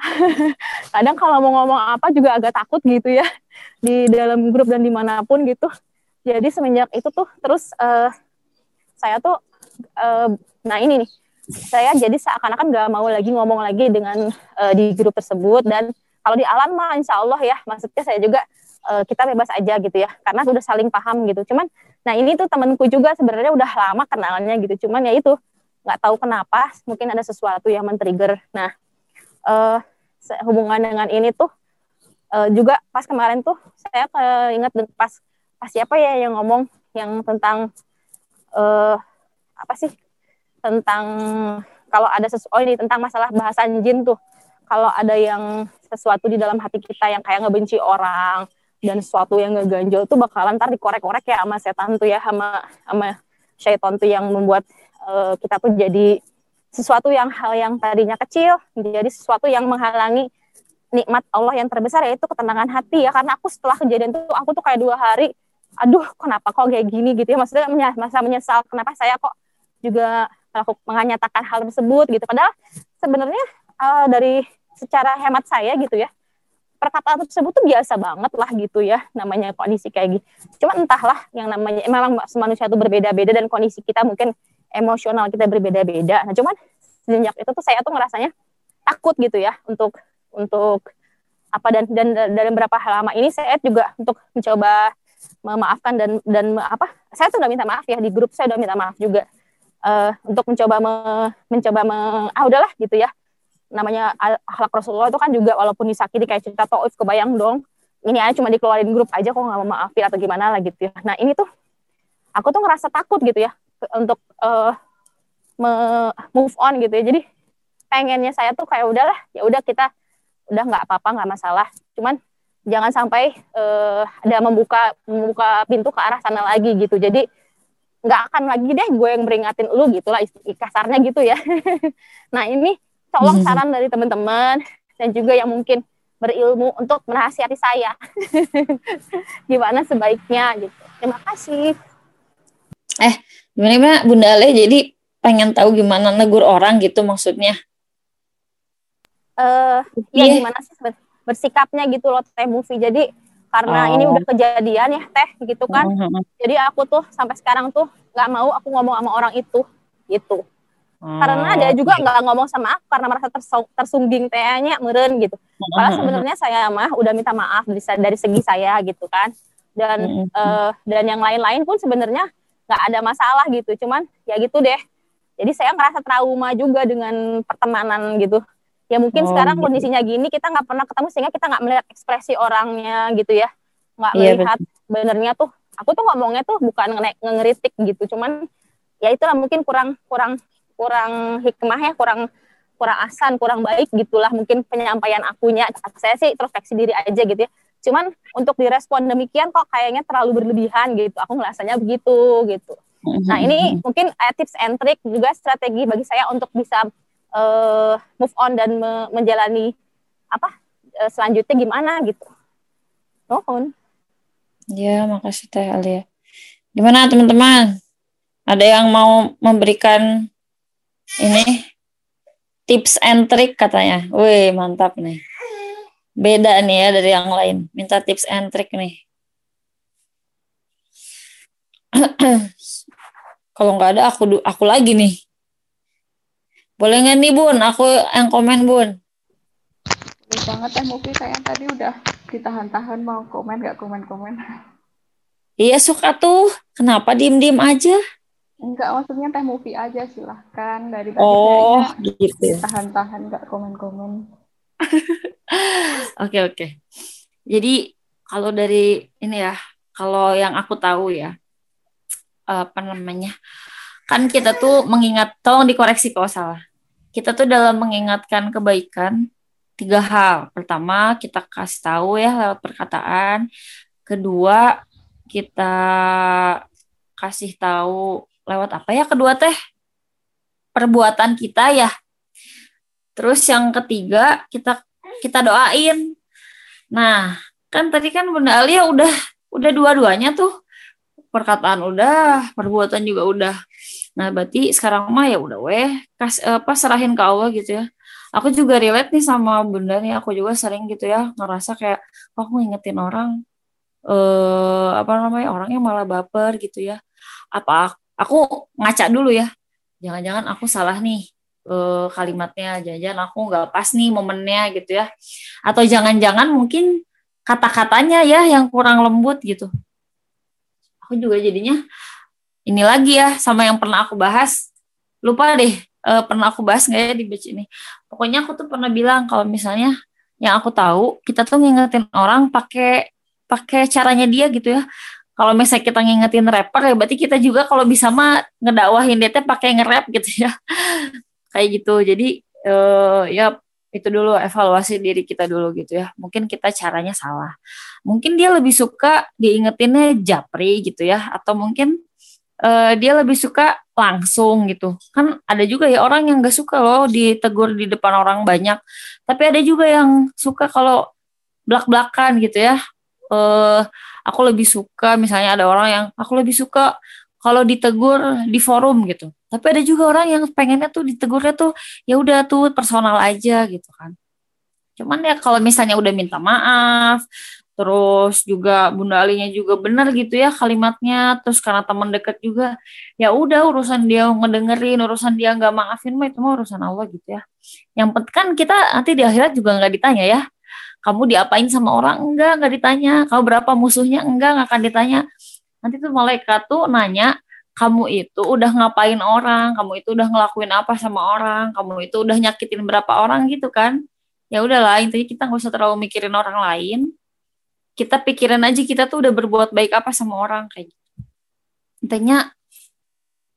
kadang kalau mau ngomong apa juga agak takut gitu ya. Di dalam grup dan di mana pun gitu. Jadi semenjak itu tuh terus uh, saya tuh uh, nah ini nih saya jadi seakan-akan gak mau lagi ngomong lagi dengan uh, di grup tersebut. Dan kalau di alam mah insya Allah ya maksudnya saya juga uh, kita bebas aja gitu ya karena sudah saling paham gitu. Cuman nah ini tuh temanku juga sebenarnya udah lama kenalnya gitu cuman ya itu nggak tahu kenapa mungkin ada sesuatu yang men-trigger. Nah uh, hubungan dengan ini tuh uh, juga pas kemarin tuh saya ingat pas pas siapa ya yang ngomong yang tentang uh, apa sih? Tentang kalau ada sesuatu oh ini tentang masalah bahasan jin tuh. Kalau ada yang sesuatu di dalam hati kita yang kayak ngebenci orang dan sesuatu yang ngeganjel tuh bakalan ntar dikorek-korek ya sama setan tuh ya sama sama syaitan tuh yang membuat uh, kita tuh jadi sesuatu yang hal yang tadinya kecil menjadi sesuatu yang menghalangi nikmat Allah yang terbesar yaitu ketenangan hati ya. Karena aku setelah kejadian itu aku tuh kayak dua hari aduh kenapa kok kayak gini gitu ya? Maksudnya masa menyesal kenapa saya kok juga menganyatakan hal tersebut gitu? Padahal sebenarnya uh, dari secara hemat saya gitu ya perkataan tersebut tuh biasa banget lah gitu ya namanya kondisi kayak gitu cuma entahlah yang namanya memang manusia itu berbeda-beda dan kondisi kita mungkin emosional kita berbeda-beda. Nah cuman sejak itu tuh saya tuh ngerasanya takut gitu ya untuk untuk apa dan dan dalam beberapa hal lama ini saya juga untuk mencoba memaafkan dan dan apa saya tuh udah minta maaf ya di grup saya udah minta maaf juga uh, untuk mencoba me, mencoba me, ah udahlah gitu ya. Namanya akhlak Rasulullah itu kan juga walaupun disakiti kayak cerita Tauf kebayang dong ini aja cuma dikeluarin grup aja kok nggak mau maafin atau gimana lah gitu ya. Nah ini tuh aku tuh ngerasa takut gitu ya untuk uh, me move on gitu ya. Jadi pengennya saya tuh kayak udahlah ya udah kita udah nggak apa-apa nggak masalah. Cuman jangan sampai uh, ada membuka membuka pintu ke arah sana lagi gitu. Jadi nggak akan lagi deh gue yang meringatin lu gitu lah kasarnya gitu ya. Nah ini tolong saran dari teman-teman dan juga yang mungkin berilmu untuk menasihati saya. Gimana sebaiknya gitu. Terima kasih. Eh gimana Bunda Ale jadi pengen tahu gimana negur orang gitu maksudnya? Uh, ya gimana sih bersikapnya gitu loh teh movie jadi karena oh. ini udah kejadian ya teh gitu kan. -huh. jadi aku tuh sampai sekarang tuh nggak mau aku ngomong sama orang itu gitu. Uh, karena dia juga nggak ngomong sama aku karena merasa tersungging tehnya meren gitu. Kalau sebenarnya saya mah udah minta maaf dari, dari segi saya gitu kan. Dan uh, dan yang lain-lain pun sebenarnya nggak ada masalah gitu. Cuman ya gitu deh. Jadi saya ngerasa trauma juga dengan pertemanan gitu ya mungkin oh, sekarang gitu. kondisinya gini kita nggak pernah ketemu sehingga kita nggak melihat ekspresi orangnya gitu ya. Nggak Iya, melihat benernya tuh. Aku tuh ngomongnya tuh bukan nge- ngeritik gitu cuman ya itulah mungkin kurang kurang kurang hikmah ya kurang kurang asan kurang baik gitulah mungkin penyampaian akunya. Saya sih introspeksi diri aja gitu ya. Cuman untuk direspon demikian kok kayaknya terlalu berlebihan gitu. Aku ngerasanya begitu gitu. Nah ini mungkin uh, tips and trick juga strategi bagi saya untuk bisa uh, move on dan me menjalani apa uh, selanjutnya gimana gitu. Mohon. Ya, makasih Teh Alia. Gimana teman-teman? Ada yang mau memberikan ini tips and trick katanya. Wih, mantap nih. Beda nih ya dari yang lain. Minta tips and trick nih. Kalau nggak ada aku aku lagi nih. Boleh nggak nih Bun? Aku yang komen Bun. Boleh banget ya Mufi saya tadi udah ditahan-tahan mau komen nggak komen-komen. Iya suka tuh. Kenapa diem-diem aja? Enggak, maksudnya teh movie aja silahkan dari tadi Oh, gitu. tahan-tahan nggak komen-komen. Oke, oke. Jadi kalau dari ini ya, kalau yang aku tahu ya, apa namanya? Kan kita tuh mengingat, tolong dikoreksi kalau salah. Kita tuh dalam mengingatkan kebaikan tiga hal. Pertama, kita kasih tahu ya lewat perkataan. Kedua, kita kasih tahu lewat apa ya kedua teh? Perbuatan kita ya. Terus yang ketiga, kita kita doain. Nah, kan tadi kan Bunda Alia udah udah dua-duanya tuh. Perkataan udah, perbuatan juga udah. Nah, berarti sekarang mah ya udah weh, kas apa serahin ke Allah gitu ya. Aku juga relate nih sama Bunda nih, aku juga sering gitu ya ngerasa kayak oh, aku ngingetin orang eh apa namanya orangnya malah baper gitu ya. Apa aku ngaca dulu ya. Jangan-jangan aku salah nih eh, kalimatnya, jangan-jangan aku nggak pas nih momennya gitu ya. Atau jangan-jangan mungkin kata-katanya ya yang kurang lembut gitu. Aku juga jadinya ini lagi ya sama yang pernah aku bahas. Lupa deh eh, pernah aku bahas nggak ya di batch ini. Pokoknya aku tuh pernah bilang kalau misalnya yang aku tahu kita tuh ngingetin orang pakai pakai caranya dia gitu ya. Kalau misalnya kita ngingetin rapper ya berarti kita juga kalau bisa mah ngedakwahin dia pakai nge-rap gitu ya. Kayak gitu. Jadi eh, ya itu dulu evaluasi diri kita dulu gitu ya. Mungkin kita caranya salah. Mungkin dia lebih suka diingetinnya japri gitu ya atau mungkin eh, dia lebih suka langsung gitu. Kan ada juga ya orang yang gak suka loh ditegur di depan orang banyak. Tapi ada juga yang suka kalau belak-belakan gitu ya. Eh aku lebih suka misalnya ada orang yang aku lebih suka kalau ditegur di forum gitu. Tapi ada juga orang yang pengennya tuh ditegurnya tuh ya udah tuh personal aja gitu kan. Cuman ya kalau misalnya udah minta maaf, terus juga Bunda Alinya juga benar gitu ya kalimatnya, terus karena teman dekat juga, ya udah urusan dia ngedengerin, urusan dia nggak maafin mah itu mah urusan Allah gitu ya. Yang penting kan kita nanti di akhirat juga nggak ditanya ya, kamu diapain sama orang enggak nggak ditanya, kamu berapa musuhnya enggak nggak akan ditanya. Nanti tuh malaikat tuh nanya kamu itu udah ngapain orang, kamu itu udah ngelakuin apa sama orang, kamu itu udah nyakitin berapa orang gitu kan. Ya udahlah, intinya kita nggak usah terlalu mikirin orang lain. Kita pikirin aja kita tuh udah berbuat baik apa sama orang kayak gitu. Intinya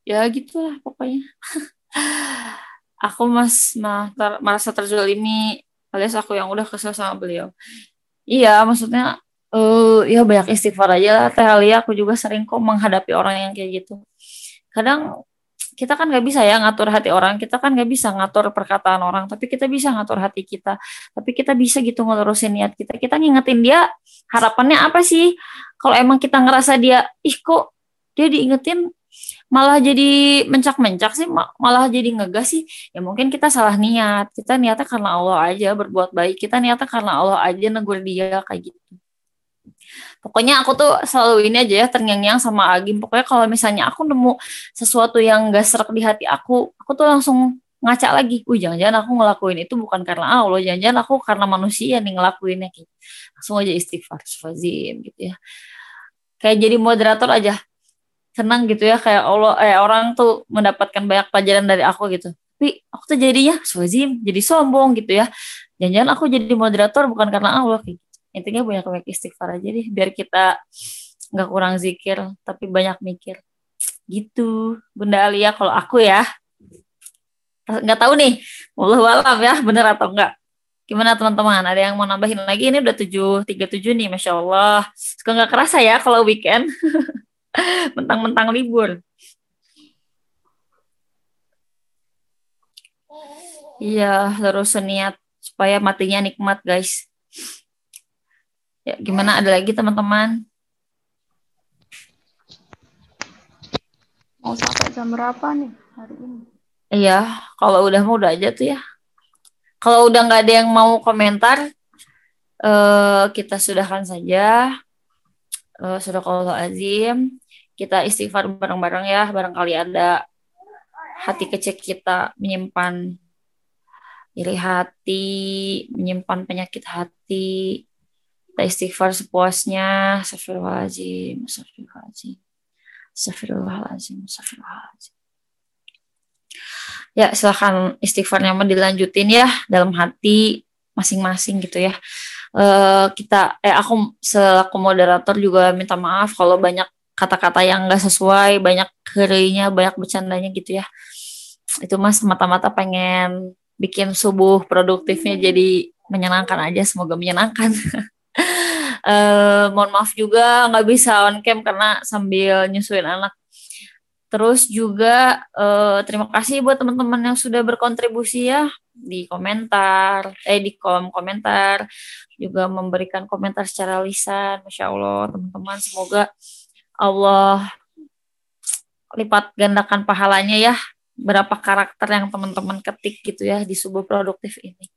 ya gitulah pokoknya. aku mas nah, ter, merasa terzolimi alias aku yang udah kesel sama beliau. Iya, maksudnya uh, ya banyak istighfar aja lah Teh aku juga sering kok menghadapi orang yang kayak gitu kadang kita kan nggak bisa ya ngatur hati orang. Kita kan nggak bisa ngatur perkataan orang tapi kita bisa ngatur hati kita. Tapi kita bisa gitu ngelurusin niat kita. Kita ngingetin dia harapannya apa sih? Kalau emang kita ngerasa dia ih kok dia diingetin malah jadi mencak-mencak sih malah jadi ngegas sih? Ya mungkin kita salah niat. Kita niatnya karena Allah aja berbuat baik. Kita niatnya karena Allah aja negur dia kayak gitu Pokoknya aku tuh selalu ini aja ya terngiang-ngiang sama Agim. Pokoknya kalau misalnya aku nemu sesuatu yang gak serak di hati aku, aku tuh langsung ngaca lagi. Wih, jangan-jangan aku ngelakuin itu bukan karena Allah, jangan-jangan aku karena manusia nih ngelakuinnya gitu. Langsung aja istighfar, fazim gitu ya. Kayak jadi moderator aja. Senang gitu ya kayak Allah eh orang tuh mendapatkan banyak pelajaran dari aku gitu. Tapi aku tuh jadinya fazim, jadi sombong gitu ya. Jangan-jangan aku jadi moderator bukan karena Allah gitu intinya banyak banyak istighfar aja deh biar kita nggak kurang zikir tapi banyak mikir. Gitu. Bunda Alia kalau aku ya. Nggak tahu nih Allah walam ya bener atau enggak gimana teman-teman? Ada yang mau nambahin lagi? Ini udah tujuh tiga tujuh nih masya Allah. Suka nggak kerasa ya kalau weekend? Mentang-mentang libur. Iya terus niat supaya matinya nikmat guys Ya, gimana ada lagi teman-teman? Mau sampai jam berapa nih hari ini? Iya, kalau udah mau udah aja tuh ya. Kalau udah nggak ada yang mau komentar, eh, kita sudahkan saja. Eh, sudah kalau azim, kita istighfar bareng-bareng ya. Barangkali ada hati kecil kita menyimpan iri hati, menyimpan penyakit hati, istighfar sepuasnya astagfirullahaladzim astagfirullahaladzim Astagfirullahaladzim, astagfirullahaladzim. Ya, silahkan istighfarnya mau dilanjutin ya dalam hati masing-masing gitu ya. Uh, kita, eh aku selaku moderator juga minta maaf kalau banyak kata-kata yang nggak sesuai, banyak kerinya, banyak bercandanya gitu ya. Itu mas mata-mata pengen bikin subuh produktifnya jadi menyenangkan aja, semoga menyenangkan. uh, mohon maaf juga nggak bisa on cam karena sambil nyusuin anak Terus juga uh, terima kasih buat teman-teman yang sudah berkontribusi ya di komentar, eh di kolom komentar, juga memberikan komentar secara lisan. Masya Allah teman-teman, semoga Allah lipat gandakan pahalanya ya berapa karakter yang teman-teman ketik gitu ya di subuh produktif ini.